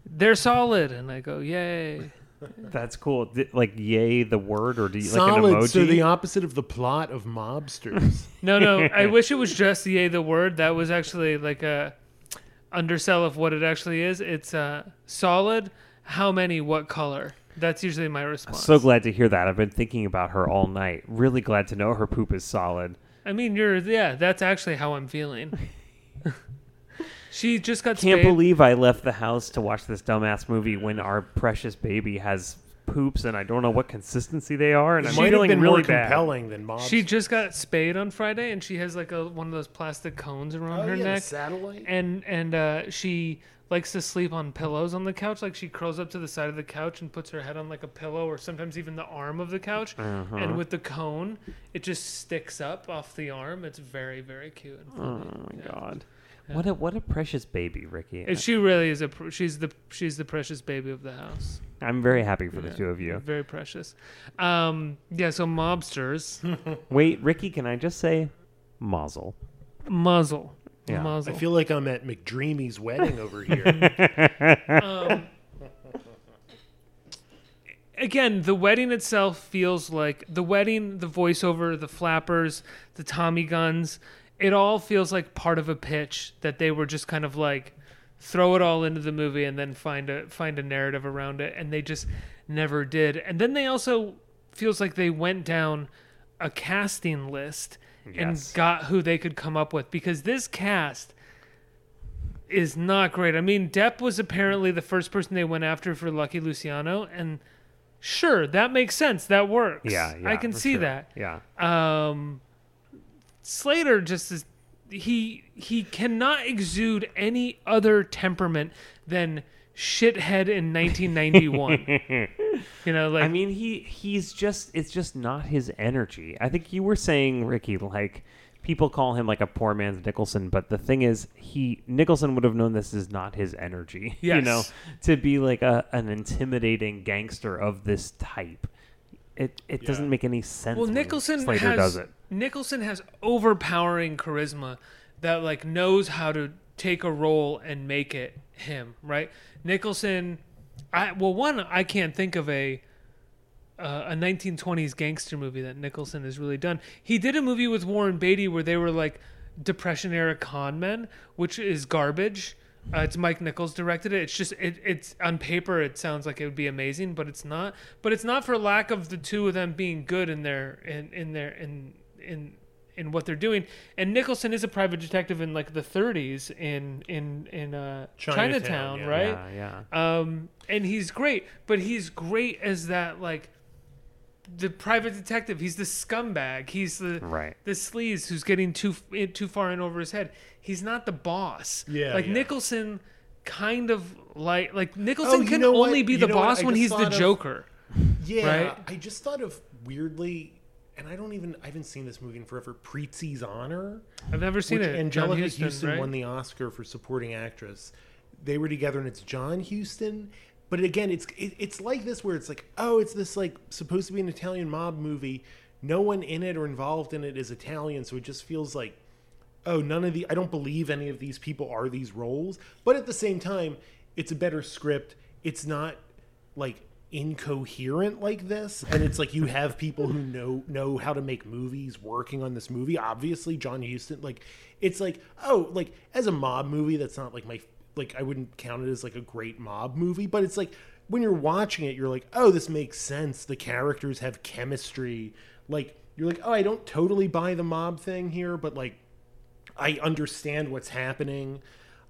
They're solid, and I go, "Yay!" That's cool. Di- like, yay, the word, or do you like an Solid, emoji? so the opposite of the plot of Mobsters. No, no. I wish it was just "yay" the word. That was actually like a undersell of what it actually is. It's uh, solid. How many? What color? That's usually my response. so glad to hear that. I've been thinking about her all night. Really glad to know her poop is solid. I mean, you're yeah. That's actually how I'm feeling. she just got Can't spayed. believe I left the house to watch this dumbass movie when our precious baby has poops and I don't know what consistency they are, and I'm Might have feeling been really more bad. compelling than Mobsters. She just got spayed on Friday, and she has like a one of those plastic cones around oh, her yeah, neck. satellite. and and uh, she likes to sleep on pillows on the couch. Like she curls up to the side of the couch and puts her head on like a pillow, or sometimes even the arm of the couch. Uh-huh. And with the cone, it just sticks up off the arm. It's very very cute. And funny. Oh my god. What a what a precious baby, Ricky. And she really is a pr- she's the she's the precious baby of the house. I'm very happy for the two of you. Very precious. Um, yeah. So mobsters, Wait, Ricky, can I just say muzzle? muzzle, Yeah. I muzzle. feel like I'm at McDreamy's wedding over here. again, the wedding itself feels like the wedding, the voiceover, the flappers, the Tommy guns. It all feels like part of a pitch that they were just kind of like throw it all into the movie and then find a find a narrative around it, and they just never did. And then they also feels like they went down a casting list and got who they could come up with because this cast is not great. I mean, Depp was apparently the first person they went after for Lucky Luciano, and sure, that makes sense. That works. Yeah, yeah. I can see sure. that. Yeah. Um, Slater just is he he cannot exude any other temperament than shithead in 1991. you know, like I mean, he he's just it's just not his energy. I think you were saying, Ricky, like people call him like a poor man's Nicholson, but the thing is, he Nicholson would have known this is not his energy. Yes. You know, to be like a an intimidating gangster of this type. It it doesn't make any sense. Well, Nicholson Slater has does it. Nicholson has overpowering charisma that like knows how to take a role and make it him, right? Nicholson, I well one I can't think of a uh, a 1920s gangster movie that Nicholson has really done. He did a movie with Warren Beatty where they were like depression era con men, which is garbage. Uh, it's Mike Nichols directed it. It's just it, it's on paper it sounds like it would be amazing, but it's not. But it's not for lack of the two of them being good in their in in their in in in what they're doing. And Nicholson is a private detective in like the 30s in in in uh, Chinatown, Chinatown, yeah. right? Yeah, yeah. um, and he's great, but he's great as that like the private detective. He's the scumbag. He's the Right. the sleaze who's getting too too far in over his head. He's not the boss. Yeah, like yeah. Nicholson, kind of like like Nicholson Oh, can know what? only be You the boss when he's the of- Joker. Yeah, Right? I just thought of weirdly, and I don't even I haven't seen this movie in forever. Prizzi's Honor, I've never seen which it. John Angelica Huston, Houston, right? won the Oscar for supporting actress. They were together, and it's John Huston. But again, it's it, it's like this where it's like, oh, it's this like supposed to be an Italian mob movie. No one in it or involved in it is Italian, so it just feels like, oh, none of the I don't believe any of these people are these roles. But at the same time, it's a better script. It's not like incoherent like this and it's like you have people who know know how to make movies working on this movie obviously john huston like it's like oh like as a mob movie that's not like my like i wouldn't count it as like a great mob movie but it's like when you're watching it you're like oh this makes sense the characters have chemistry like you're like oh i don't totally buy the mob thing here but like I understand what's happening.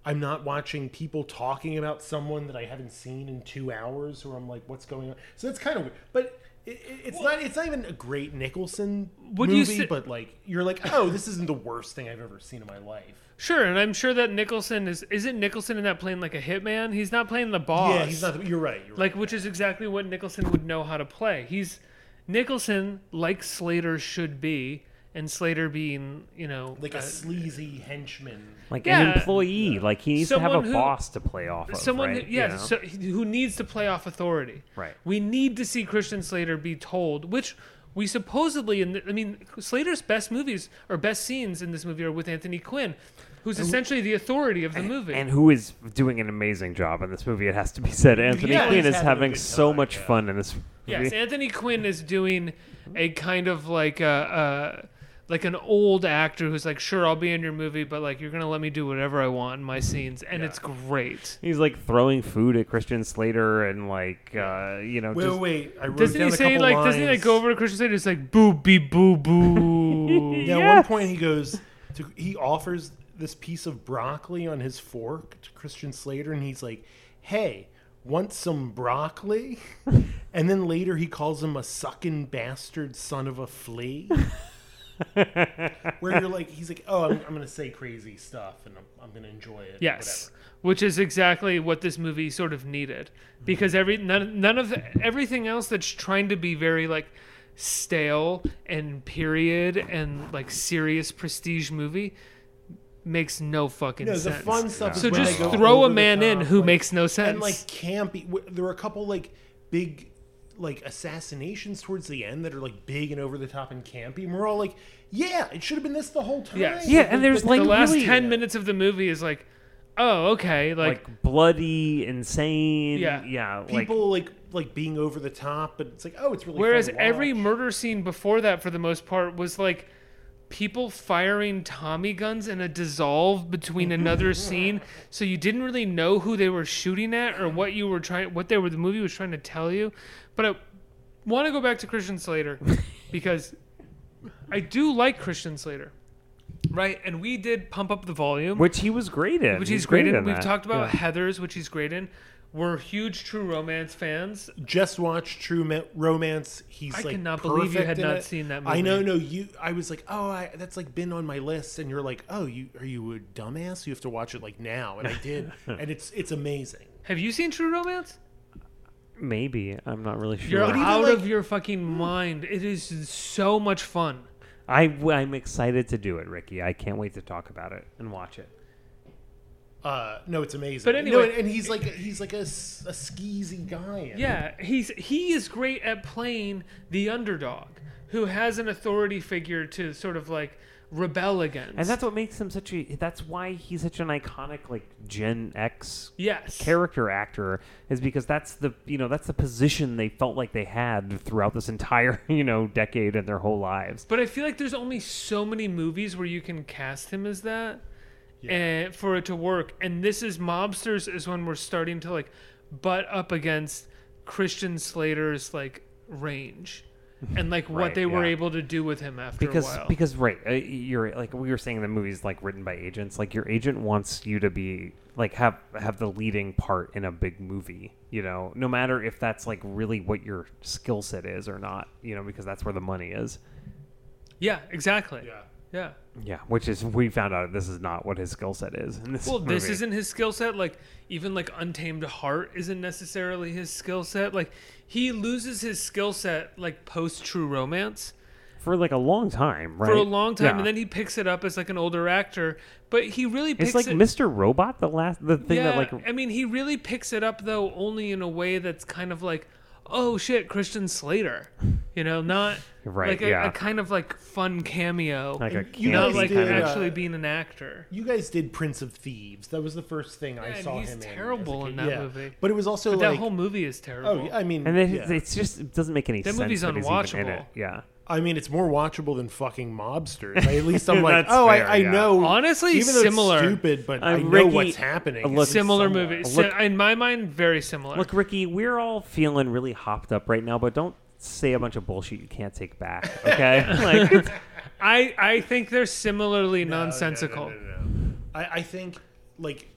I'm not watching people talking about someone that I haven't seen in two hours, or I'm like, what's going on? So that's kind of weird. But it, it- it's not. It's not even a great Nicholson Would you movie. say- but like, you're like, oh, this isn't the worst thing I've ever seen in my life. Sure, and I'm sure that Nicholson is isn't Nicholson in that playing like a hitman? He's not playing the boss. Yeah, he's not. The, you're right. You're right. like which is exactly what Nicholson would know how to play. He's Nicholson like Slater should be, and Slater being you know like a uh, sleazy henchman. Like Yeah. an employee, like he needs to have a who- boss to play off of. someone right? who, yeah, You know? so, who needs to play off authority. Right. We need to see Christian Slater be told, which we supposedly, in the, I mean, Slater's best movies or best scenes in this movie are with Anthony Quinn, who's essentially the authority of the movie. and who is doing an amazing job in this movie. It has to be said. Anthony Yeah, Quinn he's is having a having good so time, much yeah. fun in this movie. Yes, Anthony Quinn is doing a kind of like a, a like an old actor who's like, sure, I'll be in your movie, but like you're gonna let me do whatever I want in my mm-hmm. scenes, and it's great. He's like throwing food at Christian Slater and like uh, you know Wait, just wait, wait. I wrote Doesn't down he a say couple like? lines. Doesn't he like go over to Christian Slater? It's like boo be boo boo. Yeah, at one point he goes to he offers this piece of broccoli on his fork to Christian Slater, and he's like, "Hey, want some broccoli?" and then later he calls him a sucking bastard son of a flea. Where you're like, he's like, "Oh, I'm, I'm gonna say crazy stuff, and I'm, I'm gonna enjoy it." Yes, whatever. which is exactly what this movie sort of needed, mm-hmm. because every none, none of everything else that's trying to be very like stale and period and like serious prestige movie makes no fucking No, the sense. fun stuff. So just throw a over the man in who like- makes no sense. and like campy. There were a couple like big like assassinations towards the end that are like big and over the top and campy. And we're all like, yeah, it should have been this the whole time. Yes. Yeah, and there's, like, the last really- ten minutes of the movie is like, oh okay, like, like bloody, insane. Yeah. yeah. people like like being over the top, but it's like, oh, it's really. Whereas fun to every murder scene before that, for the most part, was like people firing Tommy guns in a dissolve between another scene, so you didn't really know who they were shooting at or what you were trying, what they were, the movie was trying to tell you. But I want to go back to Christian Slater because I do like Christian Slater, right? And we did pump up the volume, which he was great in. which he's great in. We've that. talked about Yeah. Heather's, which he's great in. We're huge True Romance fans. just watched True Ma- Romance. He's like, I like cannot believe you had not it. seen that movie. I know, no, you. I was like, oh, I, that's like been on my list, and you're like, oh, you are you a dumbass? You have to watch it like now, and I did, and it's it's amazing. Have you seen True Romance? Maybe I'm not really sure. You're out like- of your fucking mind. It is so much fun. I, I'm excited to do it, Ricky. I can't wait to talk about it and watch it. Uh, no, it's amazing. But No, anyway- and he's like he's like a, s- a skeezy guy. Yeah, he's he is great at playing the underdog who has an authority figure to sort of like rebel against. And that's what makes him such a. That's why he's such an iconic like Gen X yes. character actor is because that's the you know that's the position they felt like they had throughout this entire you know decade and their whole lives. But I feel like there's only so many movies where you can cast him as that, and for it to work. And this is mobsters is when we're starting to like butt up against Christian Slater's like range, and like what Right, they were yeah. able to do with him after because a while. because right uh, you're like we were saying the movie's like written by agents like your agent wants you to be like have have the leading part in a big movie you know no matter if that's like really what your skill set is or not you know because that's where the money is yeah, exactly. Yeah. Yeah. yeah which is we found out this is not what his skill set is in this Well, this isn't his skill set. Like even like Untamed Heart isn't necessarily his skill set. Like he loses his skill set like post True Romance for like a long time right for a long time, Yeah. and then he picks it up as like an older actor. But he really picks it's like it. Mr. Robot the last the thing yeah, that like I mean, he really picks it up though only in a way that's kind of like, oh shit, Christian Slater. You know, not Right, like a, yeah. a kind of like fun cameo, Like a And you not like did, uh, actually being an actor. You guys did Prince of Thieves. That was the first thing I Yeah, and saw he's him in. as terrible in kid. that Yeah. movie. But it was also But like that whole movie is terrible. Oh, yeah, I mean, And it, yeah. it's just it doesn't make any That sense. movie's that he's even in unwatchable. it. Yeah. I mean, it's more watchable than fucking mobsters. At least I'm like, That's oh, fair, I, I yeah. know. Honestly, even though similar. It's stupid, but Uh, I know Ricky, what's happening. look- similar somewhat. movie. Look- in my mind, very similar. Look, Ricky, we're all feeling really hopped up right now, but don't say a bunch of bullshit you can't take back. Okay? like, it's- I I think they're similarly No, no, no, nonsensical. no, no, no. I, I think like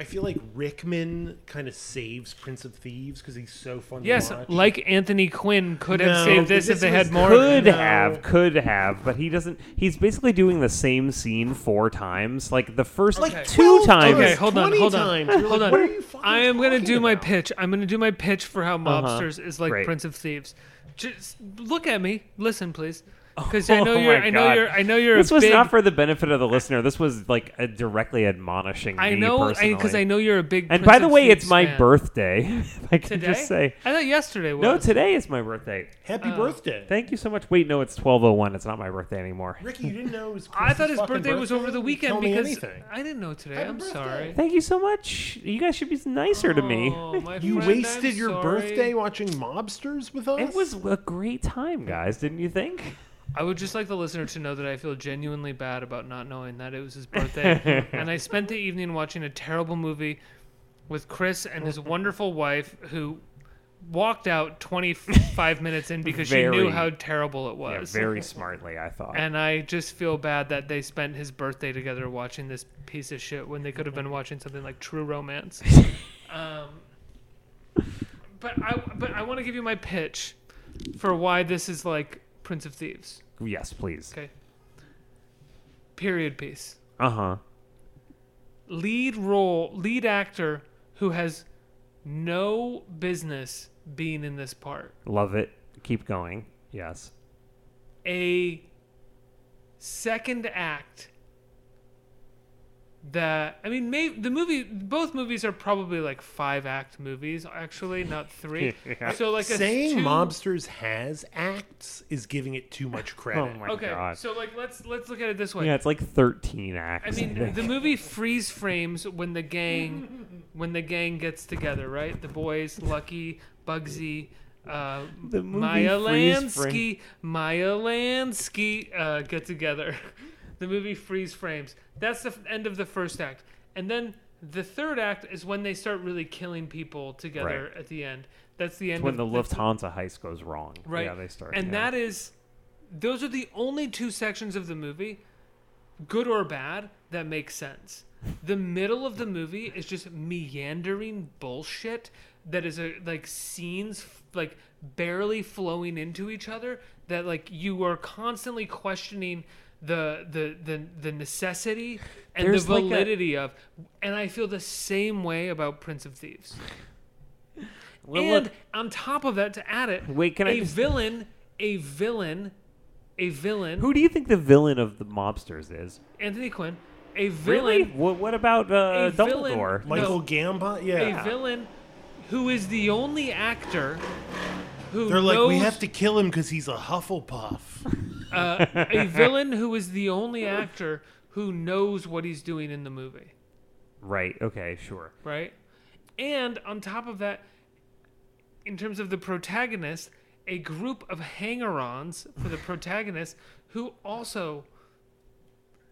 I feel like Rickman kind of saves Prince of Thieves because he's so fun Yes, to watch. like Anthony Quinn could have No, saved this, this if they was had more. could No. have, could have, but he doesn't. He's basically doing the same scene four times. Like the first Like two 12 times. Okay, hold on, 20 hold on, times. You're hold like, on. what are you fucking I am gonna talking do my about? pitch. I'm gonna do my pitch for how uh-huh. mobsters is like Great. Prince of Thieves. Just look at me. Listen, please, because I Oh know you're. my I know God. you're. I know you're. This a was big, not for the benefit of the listener. This was like a directly admonishing I me know, because I know you're a big. And Prince by the of way, it's my fan. birthday. if I can Today? just say. I thought yesterday was. No, today is my birthday. Happy oh. birthday, Thank you so much. Wait, no, it's twelve oh one. It's not my birthday anymore. Ricky. You didn't know it was. I thought his fucking birthday was over the weekend because anything. I didn't know today. Happy I'm birthday. sorry. Thank you so much. You guys should be nicer to me. Oh, You friend, wasted I'm your sorry. birthday watching mobsters with us. It was a great time, guys. Didn't you think? I would just like the listener to know that I feel genuinely bad about not knowing that it was his birthday. and I spent the evening watching a terrible movie with Chris and his wonderful wife who walked out 25 minutes in because she knew how terrible it Yeah, was. very smartly, I thought. and I just feel bad that they spent his birthday together watching this piece of shit when they could have been watching something like True Romance. um, but I but I want to give you my pitch for why this is like Prince of Thieves. yes, please. Okay. Period piece. Uh huh. Lead role, lead actor who has no business being in this part. Love it. Keep going. Yes. A second act that I mean, may, the movie, both movies are probably like five act movies, actually, not three. Yeah. So like a saying two, mobsters has acts is giving it too much credit. Oh my Okay, god. so like let's let's look at it this way. yeah, it's like thirteen acts. I mean, think. the movie freeze frames when the gang, when the gang gets together, right? The boys, Lucky, Bugsy, uh, The movie Meyer freeze frame- Lansky, Meyer Lansky uh, get together. the movie freeze frames. That's the f- end of the first act, and then the third act is when they start really killing people together Right. at the end. That's the end when the Lufthansa heist goes wrong. Right. Yeah, they start. And yeah. that is, those are the only two sections of the movie, good or bad, that make sense. The middle of the movie is just meandering bullshit that is a, like scenes like barely flowing into each other that like you are constantly questioning the the the, the necessity and There's the like a- validity of and I feel the same way about Prince of Thieves. Well, and look- on top of that, to add it, Wait, can I a just- villain, a villain, a villain, Who do you think the villain of the mobsters is? Anthony Quinn, a Really? villain, What, what about uh, A villain- Dumbledore? Michael No. Gambon, yeah. a villain who is the only actor who They're like, we have to kill him because he's a Hufflepuff. uh, a villain who is the only actor who knows what he's doing in the movie, Right. Okay. Sure. right? And on top of that, in terms of the protagonist, a group of hanger-ons for the protagonist who also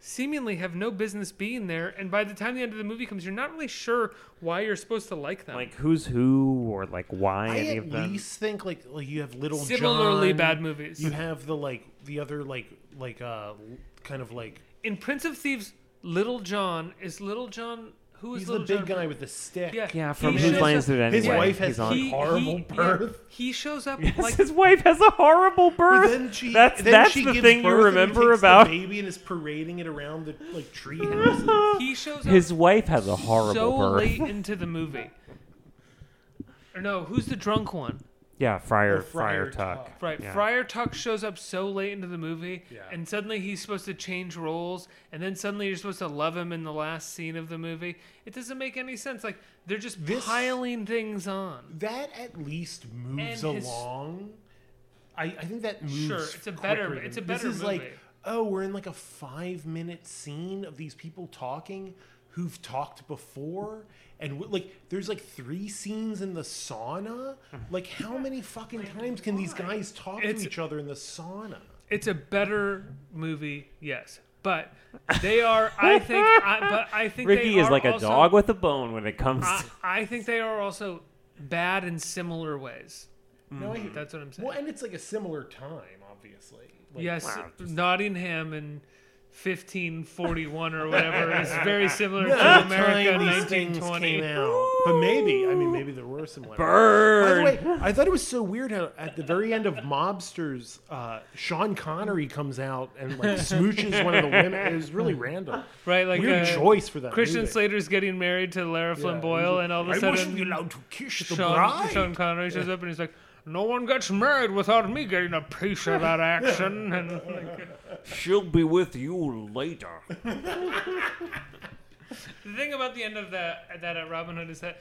seemingly have no business being there and by the time the end of the movie comes you're not really sure why you're supposed to like them Like who's who or like why I any at of them? least think like like you have Little Similarly John, bad movies. You have the like the other like like uh kind of like in prince of thieves little john is little john who is he's the little big john guy with the stick. yeah Yeah, from he Whose shows Lines up- Did It His Anyway? wife has He's on. he, horrible he- yeah, birth. he shows up Yes, like his wife has a horrible birth. then she, that's then that's she the gives thing you birth and he remember takes about the baby and is parading it around the like tree houses. he shows up his wife has a horrible so birth. late into the movie or no who's the drunk one Yeah, Friar Friar, Friar Tuck. Tuck. Right, Yeah. Friar Tuck shows up so late into the movie, Yeah. and suddenly he's supposed to change roles, and then suddenly you're supposed to love him in the last scene of the movie. It doesn't make any sense. Like they're just This- piling things on. that at least moves And his- along. I, I think that moves. Sure, it's a better- quicker it's a better This is movie. like, oh, we're in like a five minute scene of these people talking who've talked before, and w- like there's like three scenes in the sauna. Like, how many fucking times can these guys talk It's- to each other in the sauna? It's a better movie, yes, but they are. I think. I, but I think Ricky they is are like a also- dog with a bone when it comes. I, to... I think they are also bad in similar ways. No, I, That's what I'm saying. well, and it's like a similar time, obviously. Like, yes, wow, just- Nottingham in 1541 or whatever is very similar No, to America in 1920. came. But maybe, I mean, maybe there were similarities. By the way, I thought it was so weird how at the very end of Mobsters, uh, Sean Connery comes out and like smooches one of the women. It was really random. Right, like Weird uh, choice for that. Christian movie. Slater's getting married to Lara Flynn Yeah, Boyle, and all of a like, I sudden allowed to kiss the Sean, bride. Sean Connery shows up and he's like, "No one gets married without me getting a piece of that action." And like, She'll be with you later. the thing about the end of that that at Robin Hood is that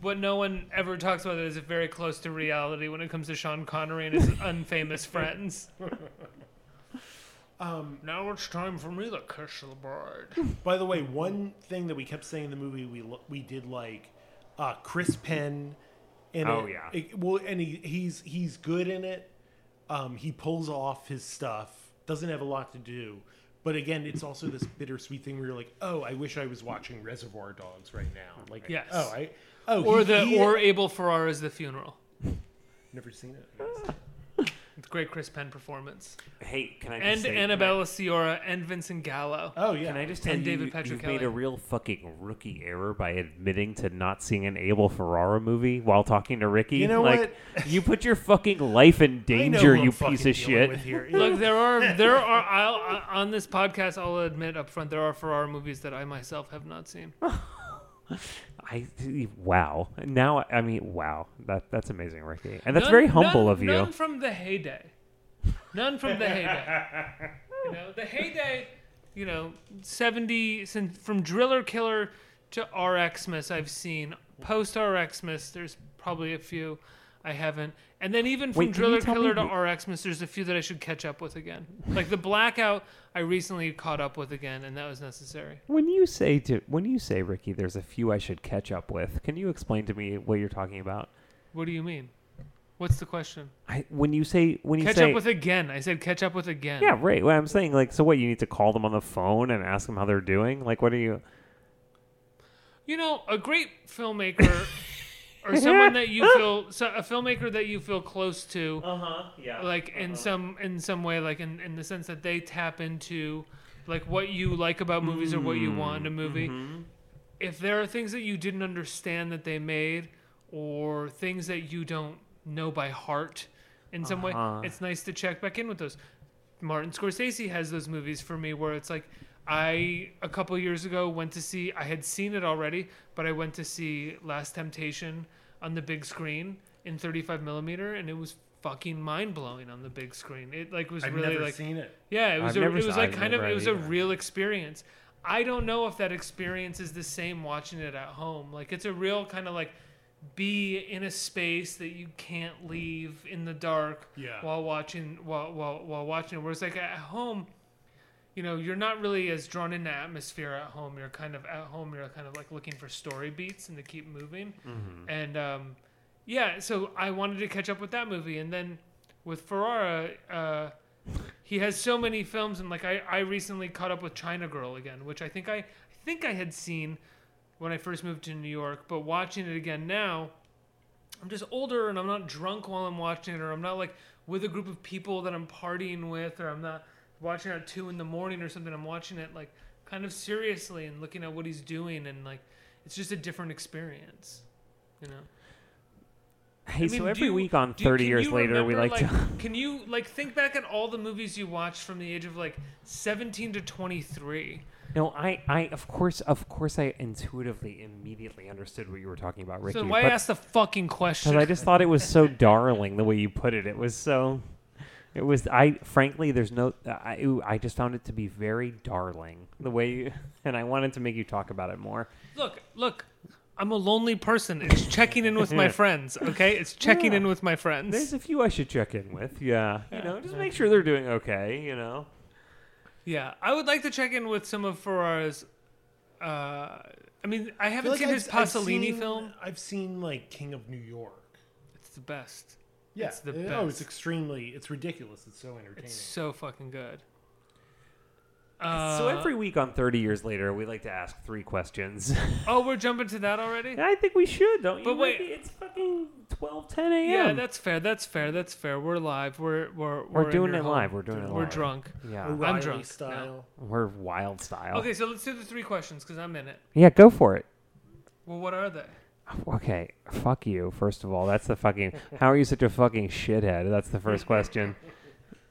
what no one ever talks about is very close to reality when it comes to Sean Connery and his unfamous friends. Um, now it's time for me to kiss the bride. By the way, one thing that we kept saying in the movie we lo- we did like uh, Chris Penn. In Oh, it. yeah. It- well, and he, he's he's good in it. Um, he pulls off his stuff. Doesn't have a lot to do, but again, it's also this bittersweet thing where you're like, oh, I wish I was watching Reservoir Dogs right now. Like, Yes. oh, I oh, Or he- the he- or Abel Ferrara's The Funeral. never seen it. It's a great Chris Penn performance. Hey, can I just And say, Annabella Sciorra and Vincent Gallo. Oh yeah, Can I just tell And you, David Patrick you've made a real fucking rookie error by admitting to not seeing an Abel Ferrara movie while talking to Ricky. You know like, what? you put your fucking life in danger, you piece of shit. with here. Look, there are there are I'll, I, on this podcast. I'll admit up front there are Ferrara movies that I myself have not seen. I wow. Now I mean wow. That that's amazing, Ricky, and that's None- very humble none- of you. None from the heyday. None from the heyday. You know, the heyday. You know, seventy since from Driller Killer to RXmas. I've seen post RXmas. There's probably a few I haven't, and then even from Wait, Driller Killer to RXmas, there's a few that I should catch up with again. Like the Blackout, I recently caught up with again, and that was necessary. When you say to when you say Ricky, there's a few I should catch up with. Can you explain to me what you're talking about? What do you mean? What's the question? I when you say when you Catch say up with again. I said catch up with again. yeah right. Well, I'm saying like so what you need to call them on the phone and ask them how they're doing. Like what are you? You know, a great filmmaker or someone that you feel so, a filmmaker that you feel close to Uh huh. Yeah. like in some in some way like in, in the sense that they tap into like what you like about movies or what you want in a movie. If there are things that you didn't understand that they made or things that you don't know by heart in some Uh-huh. way, it's nice to check back in with those. Martin Scorsese has those movies for me where it's like I a couple years ago went to see I had seen it already, but I went to see Last Temptation on the big screen in 35 millimeter, and it was fucking mind blowing on the big screen. It like was I've really never like seen it. yeah, it was I've a, never it was like I've kind of it was had a real experience. I don't know if that experience is the same watching it at home. Like it's a real kind of like be in a space that you can't leave in the dark Yeah. while watching while while while watching it. Whereas like at home, you know, you're not really as drawn into atmosphere at home. You're kind of at home. You're kind of like looking for story beats and to keep moving. And um, yeah, so I wanted to catch up with that movie, and then with Ferrara, uh, he has so many films, and like I, I recently caught up with China Girl again, which I think I, I think I had seen when I first moved to New York, but watching it again now, I'm just older and I'm not drunk while I'm watching it, or I'm not like with a group of people that I'm partying with, or I'm not watching it at two in the morning or something. I'm watching it like kind of seriously and looking at what he's doing, and like it's just a different experience, you know. Hey, I so mean, do every you- week on do you- 30 years later, we remember, like, to. Can you like think back at all the movies you watched from the age of like 17 to 23? No, I, I, of course, of course, I intuitively, immediately understood what you were talking about, Ricky. So why but- ask the fucking question? Because I just thought it was so darling the way you put it. It was so. It was. I frankly, there's no. I. I just found it to be very darling the way, you, and I wanted to make you talk about it more. look, look. I'm a lonely person. It's checking in with my friends. Okay, it's checking in with my friends. There's a few I should check in with. Yeah, you know, just make sure they're doing okay. You know. Yeah, I would like to check in with some of Ferrara's. Uh, I mean, I I haven't feel like seen I've- his I've Pasolini seen- film. I've seen like King of New York. It's the best. Yeah, It's the oh, it's extremely, it's ridiculous. It's so entertaining. It's so fucking good. so Uh, every week on 30 years later, we like to ask three questions. Oh, we're jumping to that already. I think we should, don't you? But wait- it's fucking 12, 10 a.m. Yeah, that's fair. That's fair. That's fair. We're live. We're we're We're in doing it home. live. We're doing it live. We're live. drunk. yeah. I'm drunk style. We're wild style. Okay, so let's do the three questions because I'm in it. Yeah, go for it. Well, what are they? Okay, fuck you. First of all, that's the fucking. How are you such a fucking shithead? That's the first question.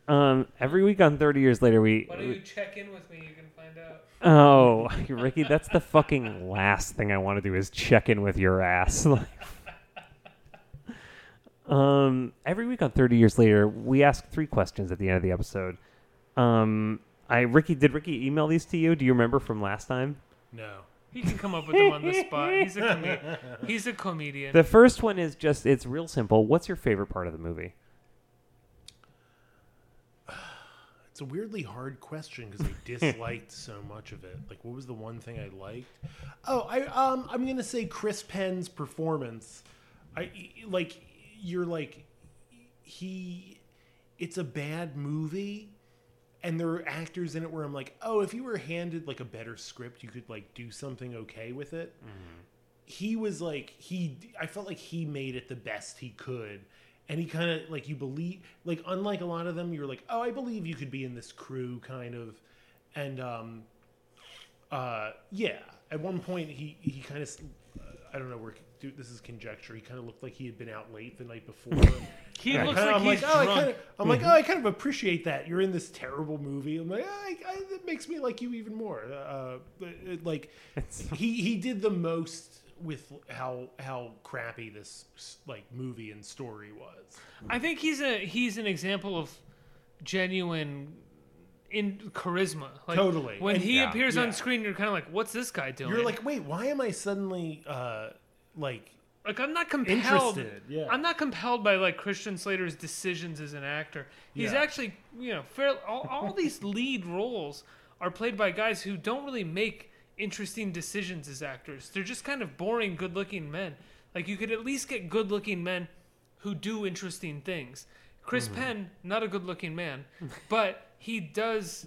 Um, every week on Thirty Years Later, we. Why don't you check in with me? You can find out. Oh, Ricky, that's the fucking last thing I want to do is check in with your ass. um, every week on Thirty Years Later, we ask three questions at the end of the episode. Um, I Ricky, did Ricky email these to you? Do you remember from last time? No. He can come up with them on the spot. He's a com- he's a comedian. The first one is just it's real simple. What's your favorite part of the movie? It's a weirdly hard question because I disliked so much of it. Like, what was the one thing I liked? Oh, I um, I'm gonna say Chris Penn's performance. I like you're like he. It's a bad movie, and there are actors in it where I'm like, oh, if you were handed like a better script, you could like do something okay with it. He was like he. I felt like he made it the best he could and he kind of like you believe like unlike a lot of them you're like oh i believe you could be in this crew kind of and um uh yeah at one point he he kind of i don't know where dude, this is conjecture he kind of looked like he had been out late the night before he And looks kinda- like I'm he's like, oh, I drunk. kinda, I'm like, oh, I kind of appreciate that. You're in this terrible movie. I'm like, oh, I, I, it makes me like you even more. Uh, but it- like, he he did the most with how how crappy this like movie and story was. I think he's a he's an example of genuine in charisma. Like, Totally. When And- he Yeah. appears Yeah. on screen, you're kind of like, "What's this guy doing?" You're like, wait, why am I suddenly uh like like I'm not compelled. Interested, yeah. I'm not compelled by like Christian Slater's decisions as an actor. He's Yeah. actually, you know, fair, all, all these lead roles are played by guys who don't really make interesting decisions as actors. They're just kind of boring, good-looking men. Like you could at least get good-looking men who do interesting things. Chris mm-hmm. Penn, not a good-looking man, but he does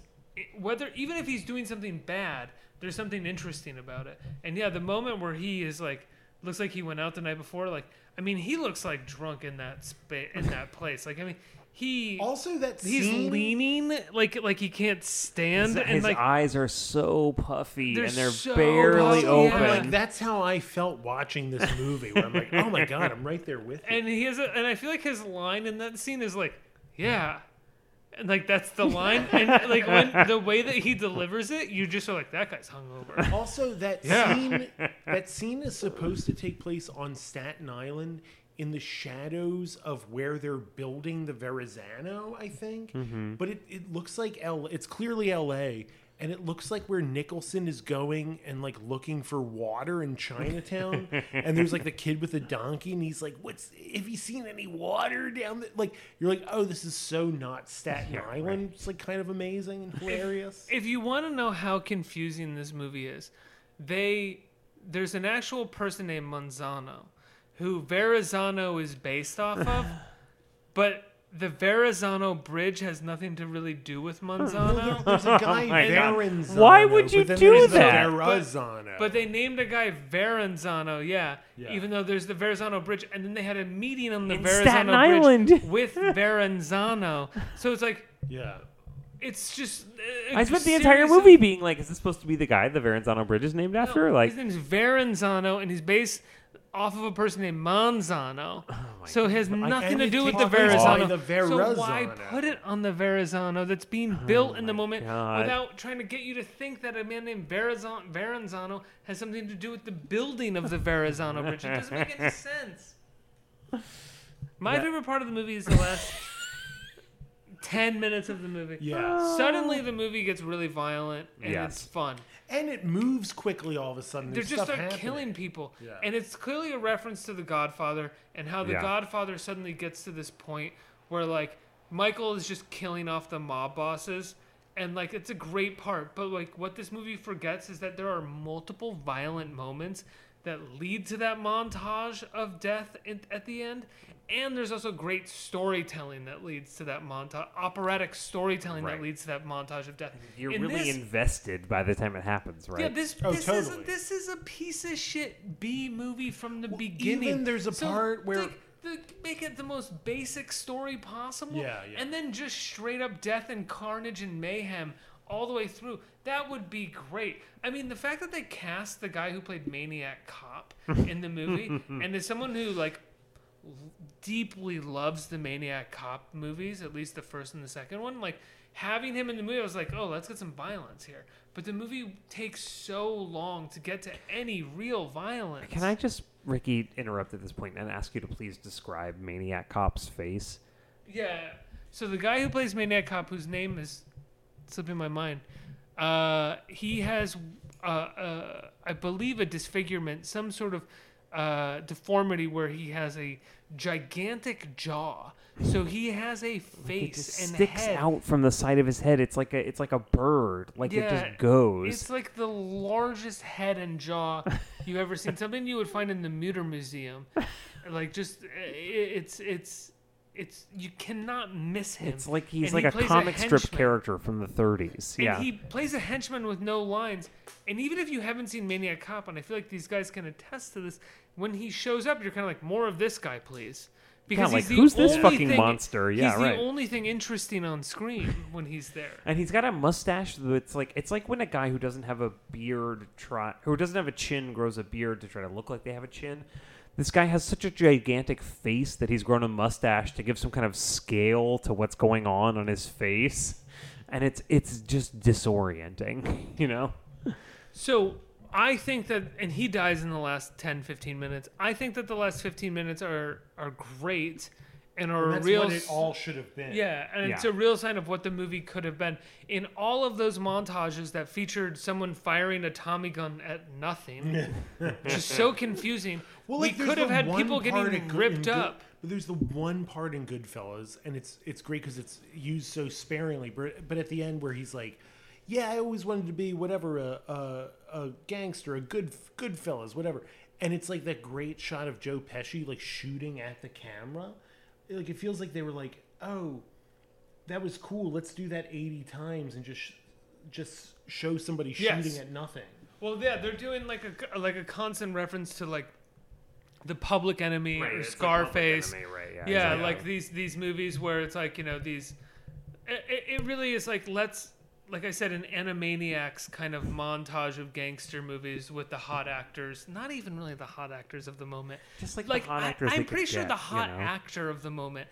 whether even if he's doing something bad, there's something interesting about it. And yeah, the moment where he is like looks like he went out the night before, like I mean, he looks like drunk in that space in that place. Like I mean, he also that he's scene- leaning like like he can't stand His, and his like eyes are so puffy They're and they're so barely puffy, open. yeah. like that's how I felt watching this movie. Where I'm like, oh my god, I'm right there with you. and he has a, and I feel like his line in that scene is like, yeah. And like that's the line, and like when the way that he delivers it, you just are like, that guy's hungover. Also, that Yeah. scene that scene is supposed to take place on Staten Island in the shadows of where they're building the Verrazano, I think. Mm-hmm. But it, it looks like L. It's clearly L.A. And it looks like where Nicholson is going and like looking for water in Chinatown. and there's like the kid with the donkey, and he's like, "What's? Have you seen any water down there?" Like you're like, "Oh, this is so not Staten Island." It's like kind of amazing and hilarious. if you want to know how confusing this movie is, they there's an actual person named Monzano who Verrazano is based off of, but the Verrazano Bridge has nothing to really do with Monzano. There's a guy Oh my Why would you but then do there's the that? Verrazano. But they named a guy Verrazano, yeah, Yeah. Even though there's the Verrazano Bridge, and then they had a meeting on the In Verrazano Staten Bridge Island. with Verrazano. So it's like yeah. it's just. uh, I spent the entire series of- movie being like, is this supposed to be the guy the Verrazano Bridge is named after? No, like, his name's Verrazano, and he's based off of a person named Manzano. so it has nothing to do with the place by Verrazano. So why put it on the Verrazano that's being built in the moment God. without trying to get you to think that a man named Verrazano, Verrazano has something to do with the building of the Verrazano Bridge? It doesn't make any sense. My favorite part of the movie is the last 10 minutes of the movie. Yeah. Suddenly the movie gets really violent and Yes. it's fun. And it moves quickly all of a sudden. They There's just start happening. killing people. Yeah. And it's clearly a reference to The Godfather and how The Yeah. Godfather suddenly gets to this point where, like, Michael is just killing off the mob bosses. And, like, it's a great part. But, like, what this movie forgets is that there are multiple violent moments that lead to that montage of death at the end. And there's also great storytelling that leads to that montage, operatic storytelling Right. that leads to that montage of death. You're In really this- invested by the time it happens, right? yeah, this Oh, this is totally. a, this is a piece of shit B movie from the beginning. even there's a part where- like, the, make it the most basic story possible. Yeah, yeah. And then just straight up death and carnage and mayhem all the way through. That would be great. I mean, the fact that they cast the guy who played Maniac Cop in the movie, and as someone who like deeply loves the Maniac Cop movies, at least the first and the second one. Like having him in the movie, I was like, oh, let's get some violence here. But the movie takes so long to get to any real violence. Can I just, Ricky, interrupt at this point and ask you to please describe Maniac Cop's face? Yeah. So the guy who plays Maniac Cop, whose name is slipping my mind, uh, he has, uh, uh, I believe, a disfigurement, some sort of uh, deformity where he has a gigantic jaw. So he has a It face just and sticks head. out from the side of his head. It's like a, it's like a bird. Like it just goes. It's like the largest head and jaw you've ever seen. Something you would find in the Mutter Museum. Like just, it's it's it's you cannot miss him. It's like he's And like he a comic strip character from the 30s. And yeah. he plays a henchman with no lines. And even if you haven't seen Maniac Cop, and I feel like these guys can attest to this, when he shows up, you're kind of like, more of this guy, please. Because like, he's the who's this fucking thing- monster? Yeah, he's right. the only thing interesting on screen when he's there. and he's got a mustache that's like it's like when a guy who doesn't have a beard try who doesn't have a chin grows a beard to try to look like they have a chin. This guy has such a gigantic face that he's grown a mustache to give some kind of scale to what's going on on his face, and it's it's just disorienting, you know. So I think that, and he dies in the last 10, 15 minutes. I think that the last 15 minutes are are great and are And a real. what it all should have been. yeah, and it's a real sign of what the movie could have been. In all of those montages that featured someone firing a Tommy gun at nothing, just so confusing. Well, we like, there's could have had people getting in Good- ripped in Good- up. But there's the one part in Goodfellas, and it's it's great because it's used so sparingly. But but at the end where he's like, "Yeah, I always wanted to be whatever a a, a gangster, a good Goodfellas, whatever." And it's like that great shot of Joe Pesci like shooting at the camera. Like it feels like they were like, "Oh, that was cool. Let's do that 80 times and just just show somebody Yes. shooting at nothing." Well, yeah, they're doing like a like a constant reference to like the Public Enemy Right, or it's like Public Scarface. Enemy, right, yeah, yeah, exactly. like these these movies where it's like you know these. It, it- it really is like let's like I said an Animaniacs kind of montage of gangster movies with the hot actors. Not even really the hot actors of the moment. Just like the like hot I, actors. I'm pretty sure get, the you hot know? actor of the moment.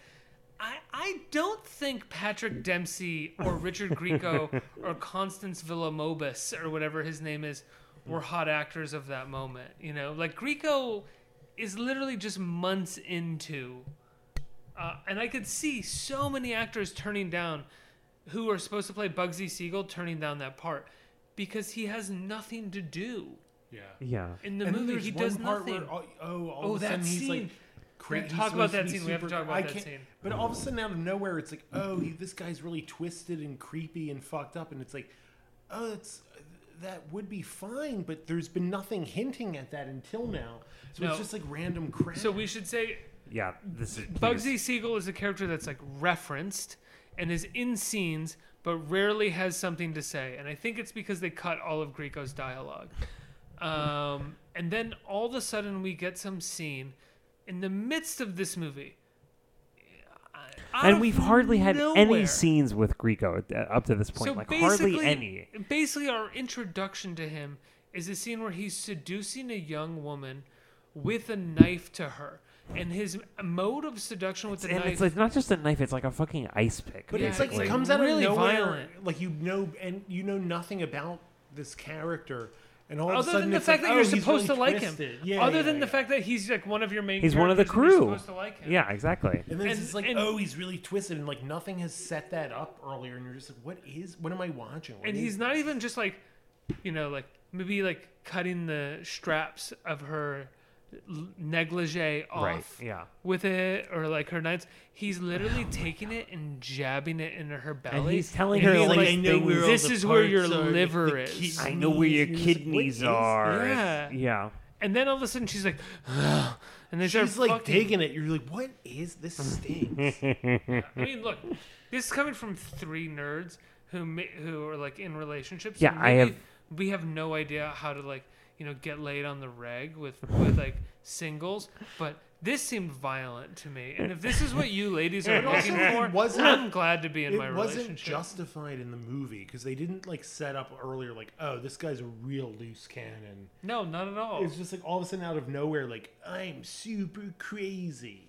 I, I don't think Patrick Dempsey or Richard Grieco or Constance Villamobis or whatever his name is were hot actors of that moment. You know, like Grieco is literally just months into, uh, and I could see so many actors turning down who are supposed to play Bugsy Siegel turning down that part because he has nothing to do Yeah. Yeah. in the and movie. He does part nothing. Where, oh, oh, all Oh, of a that sudden he's scene. like, cra- he's talk about that be scene. We have to super- talk about I that scene. But all of a sudden, out of nowhere, it's like, oh, he, this guy's really twisted and creepy and fucked up, and it's like, oh, it's that would be fine, but there's been nothing hinting at that until now. So No. it's just like random crap. So we should say Yeah. This is Bugsy Siegel is a character that's like referenced and is in scenes, but rarely has something to say. And I think it's because they cut all of Grieco's dialogue. Um, and then all of a sudden we get some scene in the midst of this movie. Out and we've hardly had any scenes with Grieco uh, up to this point. So like basically, hardly any. Basically, our introduction to him is a scene where he's seducing a young woman with a knife to her, and his mode of seduction with the And knife. it's like not just a knife; it's like a fucking ice pick. But it's like it comes out really of nowhere. violent. Like you know, and you know nothing about this character, And all of a Other sudden than the it's fact like, that oh, you're he's supposed really to like him. Yeah, Other yeah, than the fact that he's like one of your main He's one of the characters and you're crew. supposed to like him. Yeah, exactly. And then it's And- just like, and- oh, he's really twisted, and like nothing has set that up earlier, and you're just like, what is? What am I watching? What and is he's not even just like you know like maybe like cutting the straps of her l- negligee off Right, yeah. with it or like her nights he's literally oh taking it and jabbing it into her belly he's telling and her, being like, I know where this is where your are, liver is kidneys. I know where your And you're just like, what kidneys are. Yeah. Yeah. and then all of a sudden she's like and then She's like fucking- digging it. You're like, what is this stinks? I mean, look, this is coming from three nerds who ma- who are like in relationships. Yeah, I have- We have no idea how to like you know get laid on the reg with with like singles, but this seemed violent to me. And if this is what you ladies are looking for, wasn't- I'm glad to be in my role. it my wasn't relationship. justified in the movie because they didn't like set up earlier, like, oh, this guy's a real loose cannon. no, not at all. It's just like all of a sudden out of nowhere, like, I'm super crazy.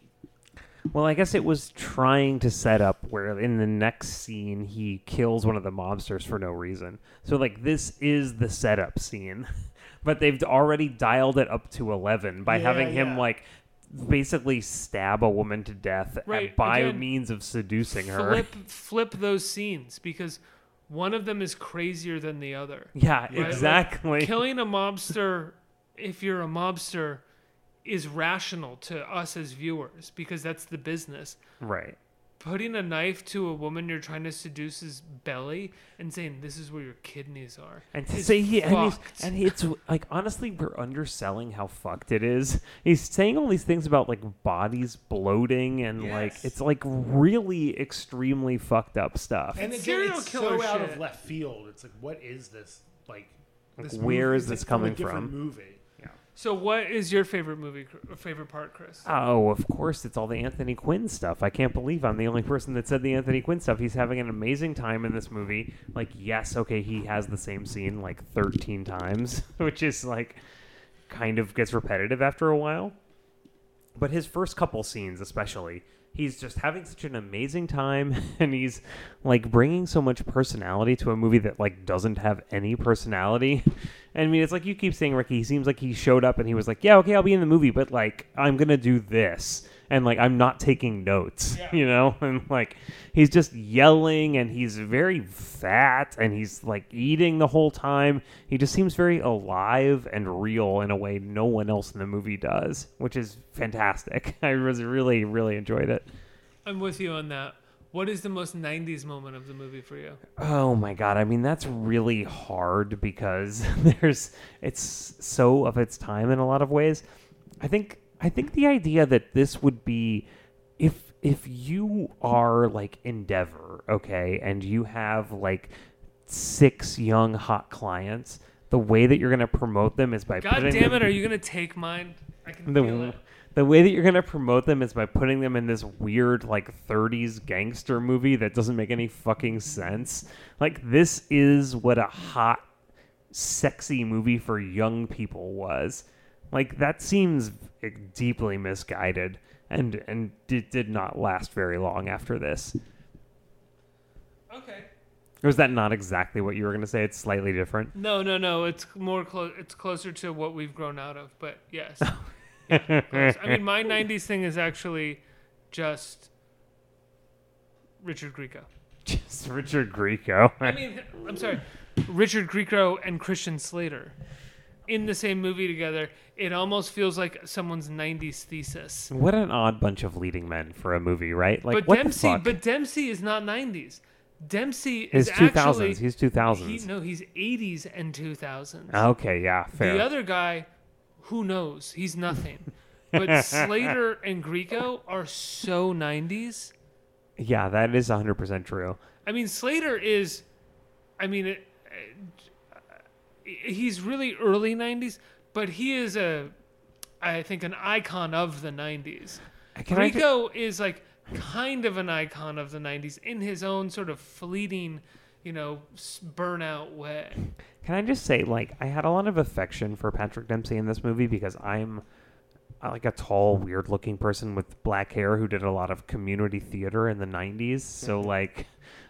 Well, I guess it was trying to set up where in the next scene he kills one of the mobsters for no reason. So like this is the setup scene. But they've already dialed it up to 11 by Yeah, having him yeah. like basically stab a woman to death Right, by again, means of seducing her. flip flip those scenes because one of them is crazier than the other. Yeah, Right? Like, exactly. killing a mobster, if you're a mobster, is rational to us as viewers because that's the business. right. Putting a knife to a woman you're trying to seduce's belly and saying this is where your kidneys are. And to is say he and, he's, and it's like honestly, we're underselling how fucked it is. He's saying all these things about like bodies bloating and like it's like really extremely fucked up stuff. And It's again, serial it's killer so out of left field. It's like, what is this? Like, this where movie is this like coming a different from? Movie. So what is your favorite movie, uh, favorite part, Chris? Oh, of course, it's all the Anthony Quinn stuff. I can't believe I'm the only person that said the Anthony Quinn stuff. He's having an amazing time in this movie. Like, yes, okay, he has the same scene like 13 times, which is like kind of gets repetitive after a while. But his first couple scenes, especially, he's just having such an amazing time and he's like bringing so much personality to a movie that like doesn't have any personality. I mean, it's like you keep saying, Ricky, he seems like he showed up and he was like, yeah, okay, I'll be in the movie, but like, I'm to do this. And like, I'm not taking notes, you know? And like, he's just yelling and he's very fat and he's like eating the whole time. He just seems very alive and real in a way no one else in the movie does, which is fantastic. I was really, really enjoyed it. I'm with you on that. What is the most '90s moment of the movie for you? Oh my god! I mean, that's really hard because there's it's so of its time in a lot of ways. I think I think the idea that this would be if if you are like Endeavor, okay, and you have like six young hot clients, the way that you're going to promote them is by God damn it! Are you gonna take mine? I can the feel it. the way that you're gonna promote them is by putting them in this weird like 30s gangster movie that doesn't make any fucking sense. Like this is what a hot, sexy movie for young people was. Like that seems eh, deeply misguided and and did, did not last very long after this. Okay. Or was that not exactly what you were gonna say? It's slightly different. No, no, no. It's more close. It's closer to what we've grown out of. But yes. Yeah. I mean, my '90s thing is actually just Richard Grieco. Just Richard Grieco. I mean, I'm sorry, Richard Grieco and Christian Slater in the same movie together. It almost feels like someone's '90s thesis. what an odd bunch of leading men for a movie, right? Like but Dempsey, but Dempsey is not '90s. Dempsey is 2000s. actually He's 2000s. He, no, he's '80s and 2000s. Okay, yeah, fair. The other guy, who knows? He's nothing. But Slater and Grieco are so 90s. yeah, that is 100% true. I mean, Slater is, I mean, it, he's really early 90s, but he is a, I think, an icon of the 90s. Can I ju- is like kind of an icon of the 90s in his own sort of fleeting, you know, burnout way. Can I just say, like, I had a lot of affection for Patrick Dempsey in this movie because I'm uh, like a tall, weird looking person with black hair who did a lot of community theater in the 90s. So, like,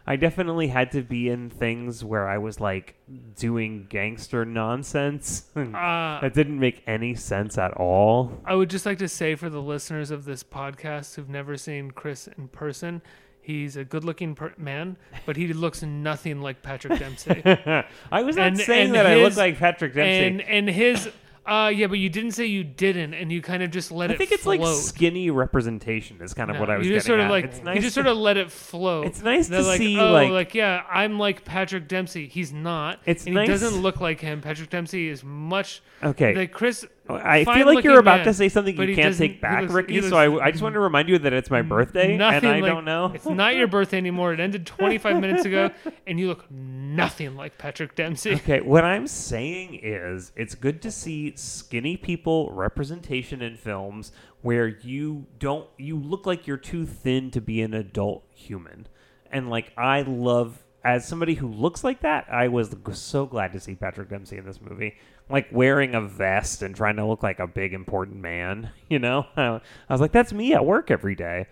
I definitely had to be in things where I was like doing gangster nonsense. Uh, that didn't make any sense at all. I would just like to say for the listeners of this podcast who've never seen Chris in person, he's a good-looking per- man, but he looks nothing like Patrick Dempsey. I was not And- saying and that I look like Patrick Dempsey. and and his uh yeah, but you didn't say you didn't, and you kind of just let it. I it. think it's float. like skinny representation is kind of what I was you just getting sort of at. like it's you just to- sort of let it flow. It's nice They're to like, see, oh, like- yeah, I'm like Patrick Dempsey. He's not. It's and nice- He doesn't look like him. Patrick Dempsey is much. Okay. Like Chris. I feel like you're about man, to say something you can't take back, looks- Ricky. he so I, I just want to remind you that it's my birthday, and I like- don't know. It's not your birthday anymore. It ended 25 minutes ago, and you look nothing like Patrick Dempsey. Okay, what I'm saying is it's good to see skinny people representation in films where you don't you look like you're too thin to be an adult human. And like I love as somebody who looks like that, I was so glad to see Patrick Dempsey in this movie. Like wearing a vest and trying to look like a big important man, you know? I was like that's me at work every day.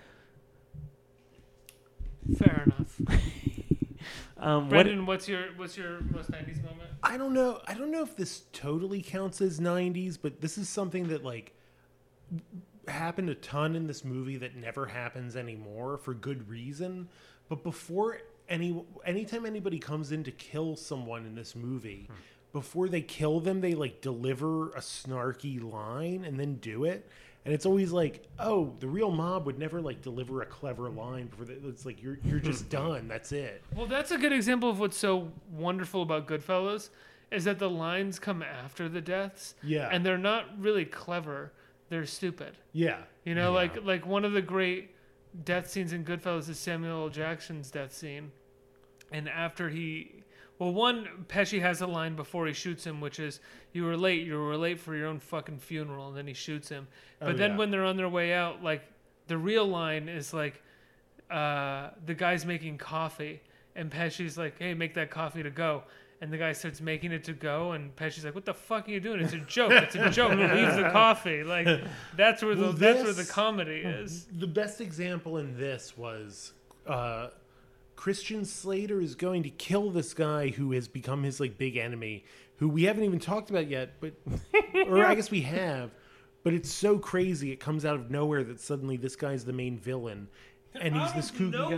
Fair enough. Um, what, Brendan, what's your what's your most 90s moment? I don't know. I don't know if this totally counts as 90s, but this is something that like happened a ton in this movie that never happens anymore for good reason. But before any anytime anybody comes in to kill someone in this movie, before they kill them, they like deliver a snarky line and then do it. And it's always like, oh, the real mob would never like deliver a clever line before they, it's like you're you're just hmm. done. That's it. Well, that's a good example of what's so wonderful about Goodfellas is that the lines come after the deaths. Yeah. And they're not really clever. They're stupid. Yeah. You know, like like one of the great death scenes in Goodfellas is Samuel L. Jackson's death scene. And after he well, one Pesci has a line before he shoots him, which is "You were late. You were late for your own fucking funeral." And then he shoots him. But Oh, then yeah. when they're on their way out, like the real line is like, uh, the guy's making coffee, and Pesci's like, "Hey, make that coffee to go." And the guy starts making it to go, and Pesci's like, "What the fuck are you doing? It's a joke. It's a joke. Leave the coffee." Like that's where the Well, that's where the comedy is. The best example in this was uh, Christian Slater is going to kill this guy who has become his like big enemy, who we haven't even talked about yet, but or I guess we have, but it's so crazy it comes out of nowhere that suddenly this guy's the main villain, and he's this kooky guy,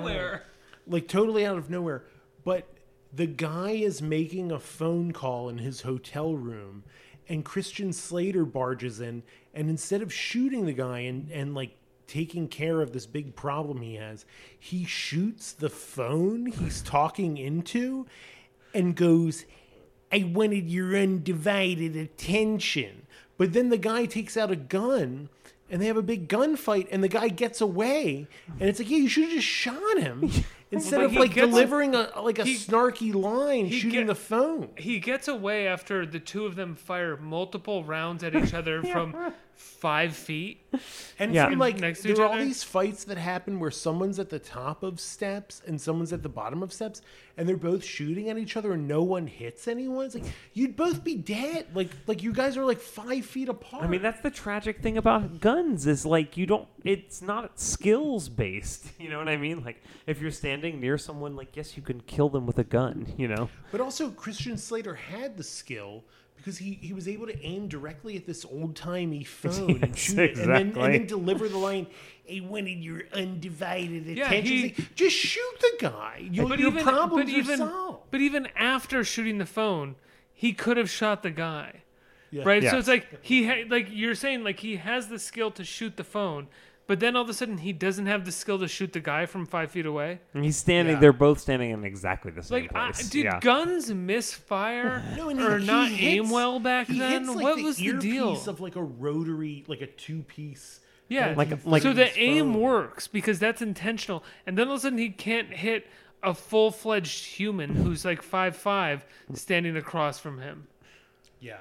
like totally out of nowhere. But the guy is making a phone call in his hotel room, and Christian Slater barges in, and instead of shooting the guy and and like taking care of this big problem he has, he shoots the phone he's talking into, and goes, "I wanted your undivided attention." But then the guy takes out a gun. And they have a big gunfight, and the guy gets away. And it's like, yeah, you should have just shot him instead of like delivering a like a he- snarky line, shooting get- the phone. He gets away after the two of them fire multiple rounds at each other from five feet. And Yeah. from like Next to there each are all other? these fights that happen where someone's at the top of steps and someone's at the bottom of steps, and they're both shooting at each other and no one hits anyone. It's like you'd both be dead. Like like you guys are like five feet apart. I mean, that's the tragic thing about guns is like you don't. It's not skills based. You know what I mean? Like if you're standing near someone, like yes, you can kill them with a gun. You know. But also, Christian Slater had the skill because he, he was able to aim directly at this old timey phone and Yes, shoot it, and then, and then deliver the line. I wanted your undivided Yeah, attention. he- like, just shoot the guy. Your, But your even problems but are even solved. but even after shooting the phone, he could have shot the guy. Yeah. Right? So it's like he ha- like you're saying like he has the skill to shoot the phone, but then all of a sudden he doesn't have the skill to shoot the guy from 5 feet away. And he's standing. Yeah. They're both standing in exactly the same Like, I, place. did yeah. guns misfire No, and he- or he not hits- aim well back he then? hits, like, what the was the deal? earpiece of like a rotary, like a two piece. Yeah, Like- like- so the his aim works because that's intentional, and then all of a sudden he can't hit a full fledged human who's like five five standing across from him. Yeah.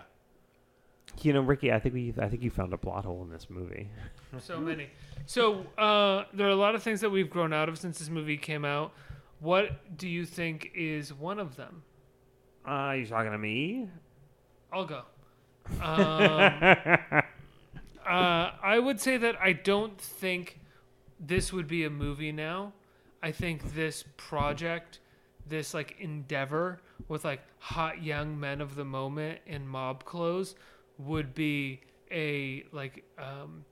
You know, Ricky. I think we. I think you found a plot hole in this movie. So many. So uh, there are a lot of things that we've grown out of since this movie came out. What do you think is one of them? Uh, you talking to me? I'll go. Um, uh, I would say that I don't think this would be a movie now. I think this project this like endeavor with like hot young men of the moment in mob clothes would be a like um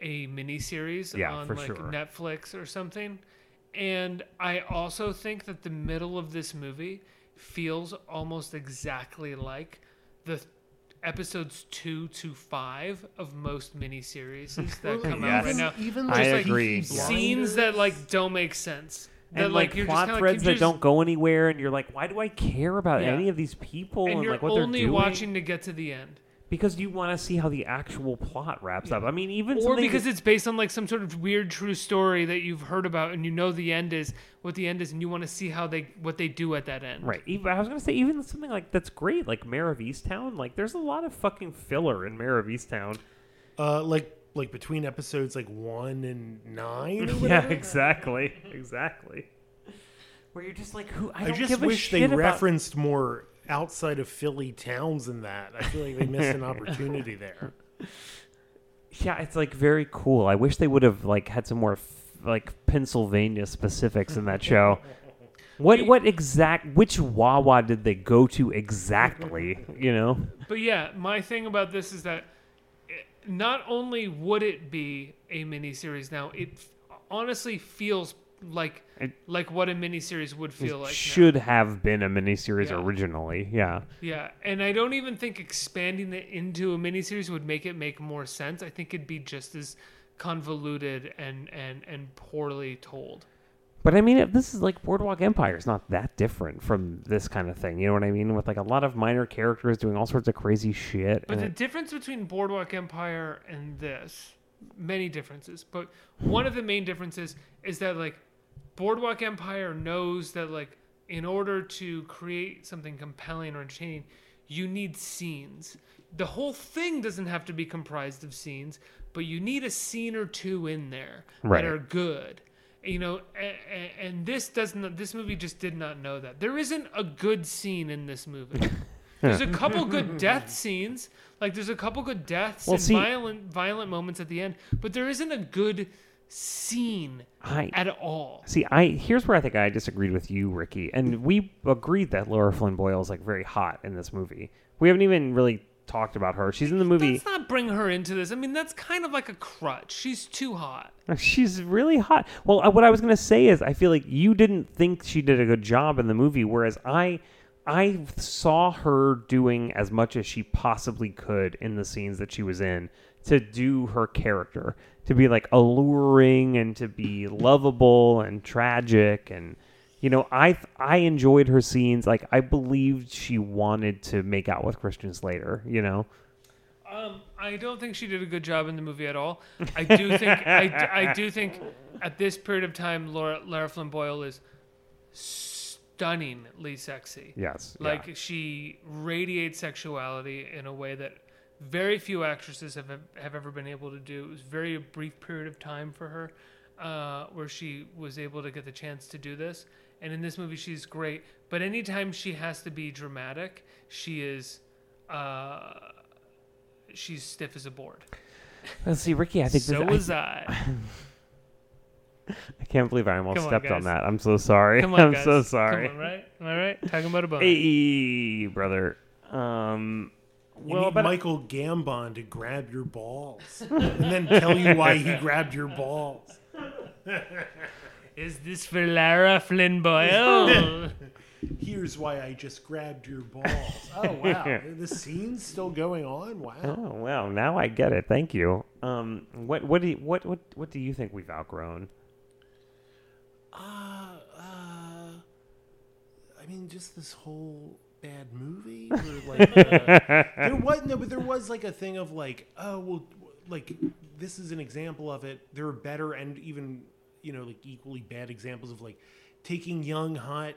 a miniseries Yeah, on like sure. Netflix or something. And I also think that the middle of this movie feels almost exactly like the episodes two to five of most miniseries that come out right now. Even I like agree. Peaky Yeah. Scenes that like don't make sense. That, and like, you're just plot kinda, like, threads you're that just- don't go anywhere, and you're like, why do I care about Yeah. any of these people and, and you're like what they're only doing? watching to get to the end. Because you want to see how the actual plot wraps up. I mean, even or something because it's based on like some sort of weird true story that you've heard about and you know the end is what the end is and you want to see how they what they do at that end Right. Even, I was gonna say even something like that's great, like Mare of Easttown. Like there's a lot of fucking filler in Mare of Easttown. uh, like like between episodes like one and nine. Or Yeah, exactly, exactly. Where you're just like, who? I, I don't just give a wish they shit about- referenced more outside of Philly towns in that. I feel like they missed an opportunity there. Yeah, it's like very cool. I wish they would have like had some more f- like Pennsylvania specifics in that show. What what exact which Wawa did they go to exactly? You know? but yeah my thing about this is that it, not only would it be a miniseries now it f- honestly feels like It- like what a miniseries would feel like now. should have been a miniseries Yeah. originally. Yeah. Yeah, and I don't even think expanding it into a miniseries would make it make more sense. I think it'd be just as convoluted and and and poorly told. But I mean, if this is like Boardwalk Empire. It's not that different from this kind of thing. You know what I mean? With like a lot of minor characters doing all sorts of crazy shit. But the it- difference between Boardwalk Empire and this, many differences, but one of the main differences is that like Boardwalk Empire knows that like in order to create something compelling or entertaining, you need scenes. The whole thing doesn't have to be comprised of scenes, but you need a scene or two in there Right. that are good. You know, and, and this doesn't. This movie just did not know that. There isn't a good scene in this movie. There's a couple good death scenes. Like there's a couple good deaths Well, and see- violent violent moments at the end, but there isn't a good scene I at all. See, I here's where I think I disagreed with you, Ricky, and we agreed that Laura Flynn Boyle is like very hot in this movie. We haven't even really talked about her. She's in the movie. Let's not bring her into this. I mean, that's kind of like a crutch. She's too hot. She's really hot. Well, uh, what I was gonna say is, I feel like you didn't think she did a good job in the movie, whereas I, I saw her doing as much as she possibly could in the scenes that she was in to do her character, to be like alluring and to be lovable and tragic and. You know, I I enjoyed her scenes. Like I believed she wanted to make out with Christian Slater. You know, Um, I don't think she did a good job in the movie at all. I do think I do think at this period of time, Laura Lara Flynn Boyle is stunningly sexy. yes, Like yeah. she radiates sexuality in a way that very few actresses have have ever been able to do. It was a very brief period of time for her uh, where she was able to get the chance to do this. And in this movie, she's great. But anytime she has to be dramatic, she is uh, she's stiff as a board. Let's see, Ricky. I think so this, was I. I can't believe I almost on, stepped on that. I'm so sorry. On, I'm guys. so sorry. On, right? Am I right? Talking about a bone. Hey, brother. Um, You well, need but Michael Gambon to grab your balls and then tell you why he grabbed your balls. Is this for Lara Flynn Boyle? Here's why I just grabbed your balls. Oh wow, the scene's still going on. Wow. oh well, now I get it. Thank you. Um, what what do you, what what what do you think we've outgrown? Uh, uh, I mean, just this whole bad movie. Where, like, uh, there was no, but there was like a thing of like, oh well, like this is an example of it. There are better and even you know like equally bad examples of like taking young hot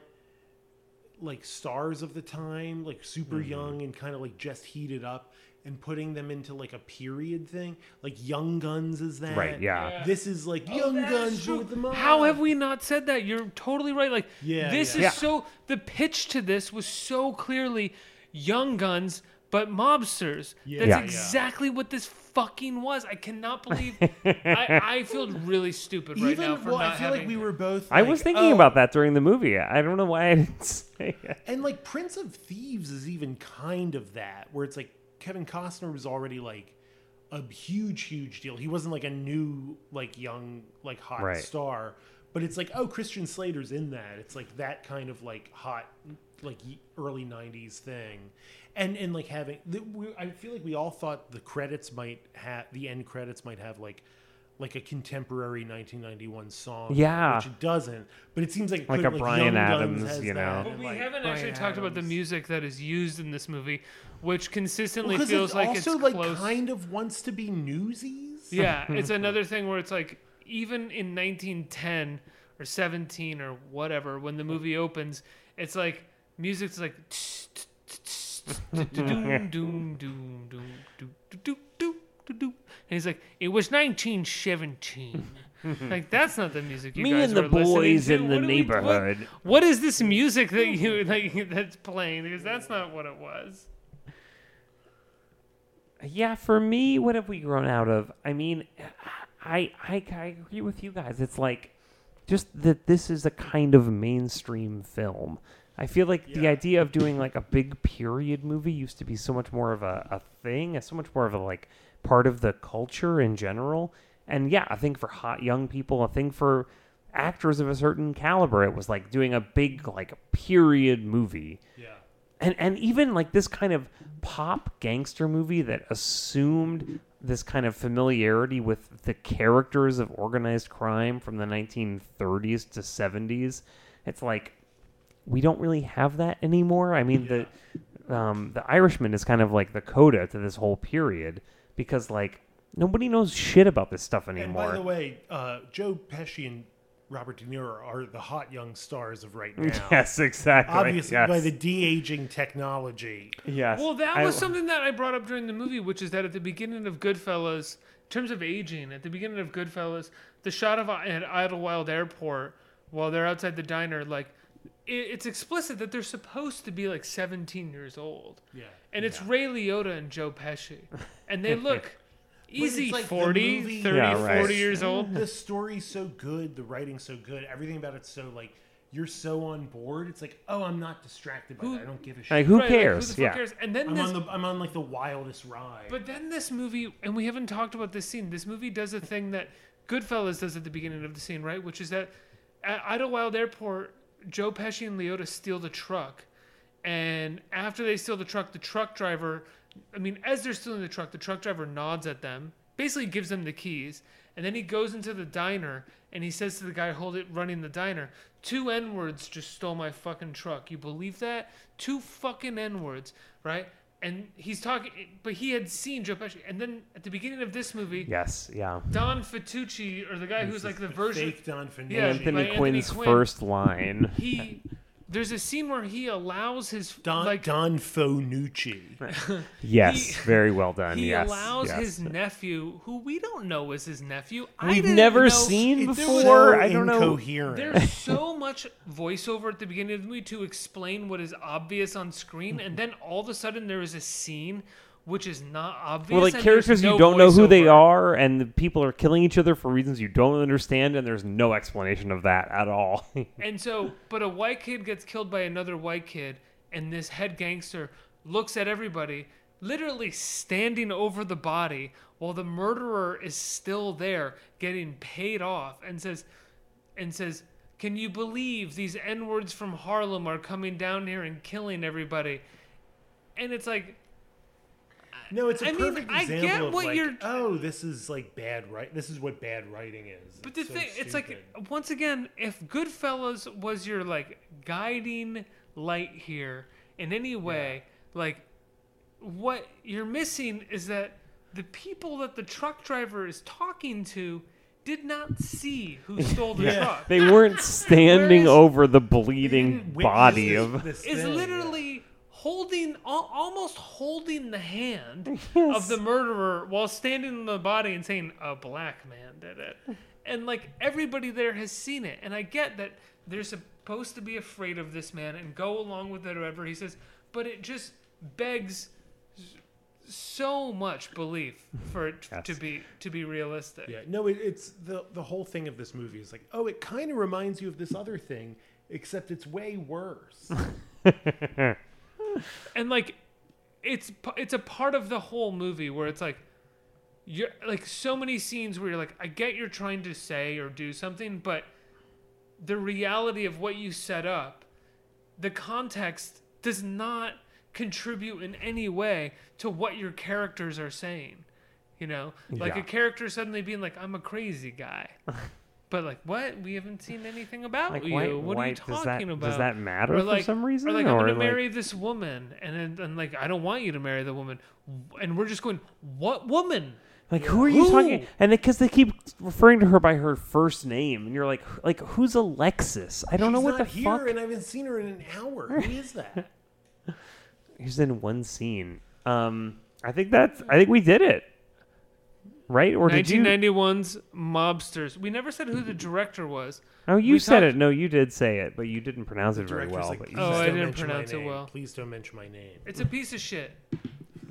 like stars of the time, like super Mm-hmm. young and kind of like just heated up. And putting them into like a period thing, like Young Guns is that. Right, yeah. This is like Young Guns with. How have we not said that? You're totally right. Like Yeah, this yeah. is Yeah. so the pitch to this was so clearly Young Guns but mobsters. Yeah. That's Yeah. exactly what this fucking was. I cannot believe. I, I feel really stupid right Even now for well, not I feel having. like we were both. I like, was thinking oh, about that during the movie. I don't know why I didn't say it. And like Prince of Thieves is even kind of that, where it's like Kevin Costner was already like a huge, huge deal. He wasn't like a new, like young, like hot Right. star, but it's like, oh, Christian Slater's in that. It's like that kind of like hot, like early '90s thing, and and like having. The, we, I feel like we all thought the credits might have the end credits might have like. Like a contemporary 1991 song, Yeah. which it doesn't. But it seems like Like could, a Bryan Young Adams, you know. and, But we like, haven't Bryan actually talked about the music that is used in this movie, which consistently Because feels it like also it's like close. kind of wants to be newsies. Yeah, it's another thing where it's like even in 1910 or 17 or whatever when the movie opens, it's like music's like doom doom doom doom doom doom doom doom doom and he's like it was 1917. Like that's not the music you Me guys and the were listening boys in the What are we- what- neighborhood. what is this music that you like that's playing? Because that's not what it was. Yeah, for me, what have we grown out of? I mean, I, I I agree with you guys. It's like just that this is a kind of mainstream film. I feel like the idea of doing like a big period movie used to be so much more of a, a thing, so much more of a like part of the culture in general. And yeah, I think for hot young people, I think for actors of a certain caliber, it was like doing a big like period movie Yeah. and and even like this kind of pop gangster movie that assumed this kind of familiarity with the characters of organized crime from the 1930s to 70s it's like we don't really have that anymore i mean the um, the irishman is kind of like the coda to this whole period because like nobody knows shit about this stuff anymore. And anymore by the way, uh, Joe Pesci and Robert De Niro are the hot young stars of right now. yes exactly Obviously, yes. by the de aging technology. yes Well, that I- was something that I brought up during the movie, which is that at the beginning of Goodfellas, in terms of aging, at the beginning of Goodfellas, the shot of at Idlewild Airport while they're outside the diner, like it, it's explicit that they're supposed to be like 17 years old, Yeah. and it's Ray Liotta and Joe Pesci, and they look easy like 40, movie- 30, Yeah, right. 40 years old. The story's so good, the writing's so good, everything about it's so like you're so on board. It's like, oh, I'm not distracted by that. I don't give a shit. like who Right, like, cares who the fuck yeah cares? And then I'm this on the I'm on like the wildest ride. But then this movie, and we haven't talked about this scene. This movie does a thing that Goodfellas does at the beginning of the scene, right? Which is that at Idlewild Airport, Joe Pesci and Liotta steal the truck, and after they steal the truck, the truck driver, I mean, as they're stealing the truck, the truck driver nods at them, basically gives them the keys, and then he goes into the diner and he says to the guy hold it running the diner, two N words just stole my fucking truck. You believe that? Two fucking N words, right? And he's talking, but he had seen Joe Pesci, and then at the beginning of this movie, yes yeah Don Fanucci, or the guy who's like the version, fake Don Fanucci. Yeah, Anthony by Anthony Quinn's Quinn. first line he there's a scene where he allows his Don like Don Fanucci. Yes, He- very well done. he yes, allows yes. his nephew, who we don't know is his nephew. I We've didn't never know- seen It's before. so I don't know. incoherent. There's so much voiceover at the beginning of the movie to explain what is obvious on screen, and then all of a sudden there is a scene which is not obvious. Well, like characters no you don't know who they are, and the people are killing each other for reasons you don't understand, and there's no explanation of that at all. And so, but a white kid gets killed by another white kid, and this head gangster looks at everybody, literally standing over the body while the murderer is still there, getting paid off, and says, and says, "Can you believe these n words from Harlem are coming down here and killing everybody?" And it's like, No, it's a I mean, perfect I example get of what like, you're- oh, this is like bad right. This is what bad writing is. But the so thing, it's like once again, if Goodfellas was your like guiding light here in any way, like what you're missing is that the people that the truck driver is talking to did not see who stole the truck. they weren't standing Whereas- over the bleeding body of. this is yeah. literally holding almost holding the hand of the murderer while standing on the body and saying a black man did it. And like everybody there has seen it. And i get that they're supposed to be afraid of this man and go along with it or whatever he says but it just begs so much belief for it to be to be realistic. Yeah, no, it, it's the the whole thing of this movie is like, oh, it kind of reminds you of this other thing, except it's way worse. and like it's it's a part of the whole movie where it's like you're like so many scenes where you're like I get you're trying to say or do something but the reality of what you set up the context does not contribute in any way to what your characters are saying you know like Yeah. a character suddenly being like I'm a crazy guy but like what we haven't seen anything about Like, you why- what why- are you does talking that- about does that matter Or for some reason? or like I'm Or, gonna like- marry this woman and then and like I don't want you to marry the woman and we're just going what woman Like, who are you Who? talking? And because they keep referring to her by her first name, and you're like, like who's Alexis? I don't know what not the here, fuck. and I haven't seen her in an hour. Who is that? He's in one scene. Um, I think that's. I think we did it. Right? Or did you? 1991's mobsters we never said who the director was Oh, you we said talked- it. No, you did say it, but you didn't pronounce it very well. like, but you "Please Oh, I don't didn't mention my pronounce it name. well. Please don't mention my name. it's a piece of shit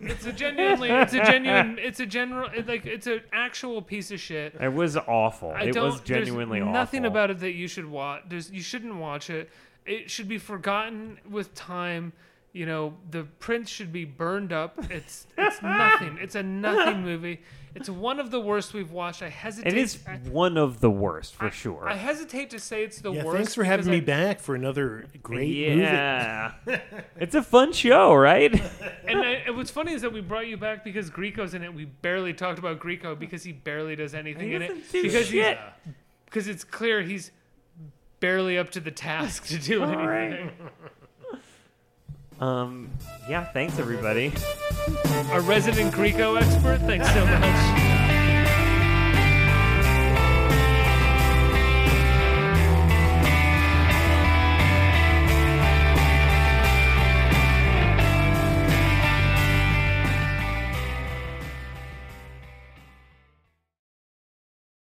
it's a genuinely it's a genuine it's a general it, like it's an actual piece of shit It was awful. I it don't. was genuinely awful. nothing about it that you should watch. There's you shouldn't watch it. It should be forgotten with time. You know, the prince should be burned up. It's it's nothing. It's a nothing movie. It's one of the worst we've watched. I hesitate. It is I, one of the worst for sure. I hesitate to say it's the Yeah, worst. thanks for having me I- back for another great movie. yeah, it's a fun show, right? And, I, and what's funny is that we brought you back because Grieco's in it. We barely talked about Grieco because he barely does anything He in it. do because he's- shit. because it's clear he's barely up to the task to do All anything. right. Um, yeah. Thanks everybody. a resident Grieco expert. Thanks so much.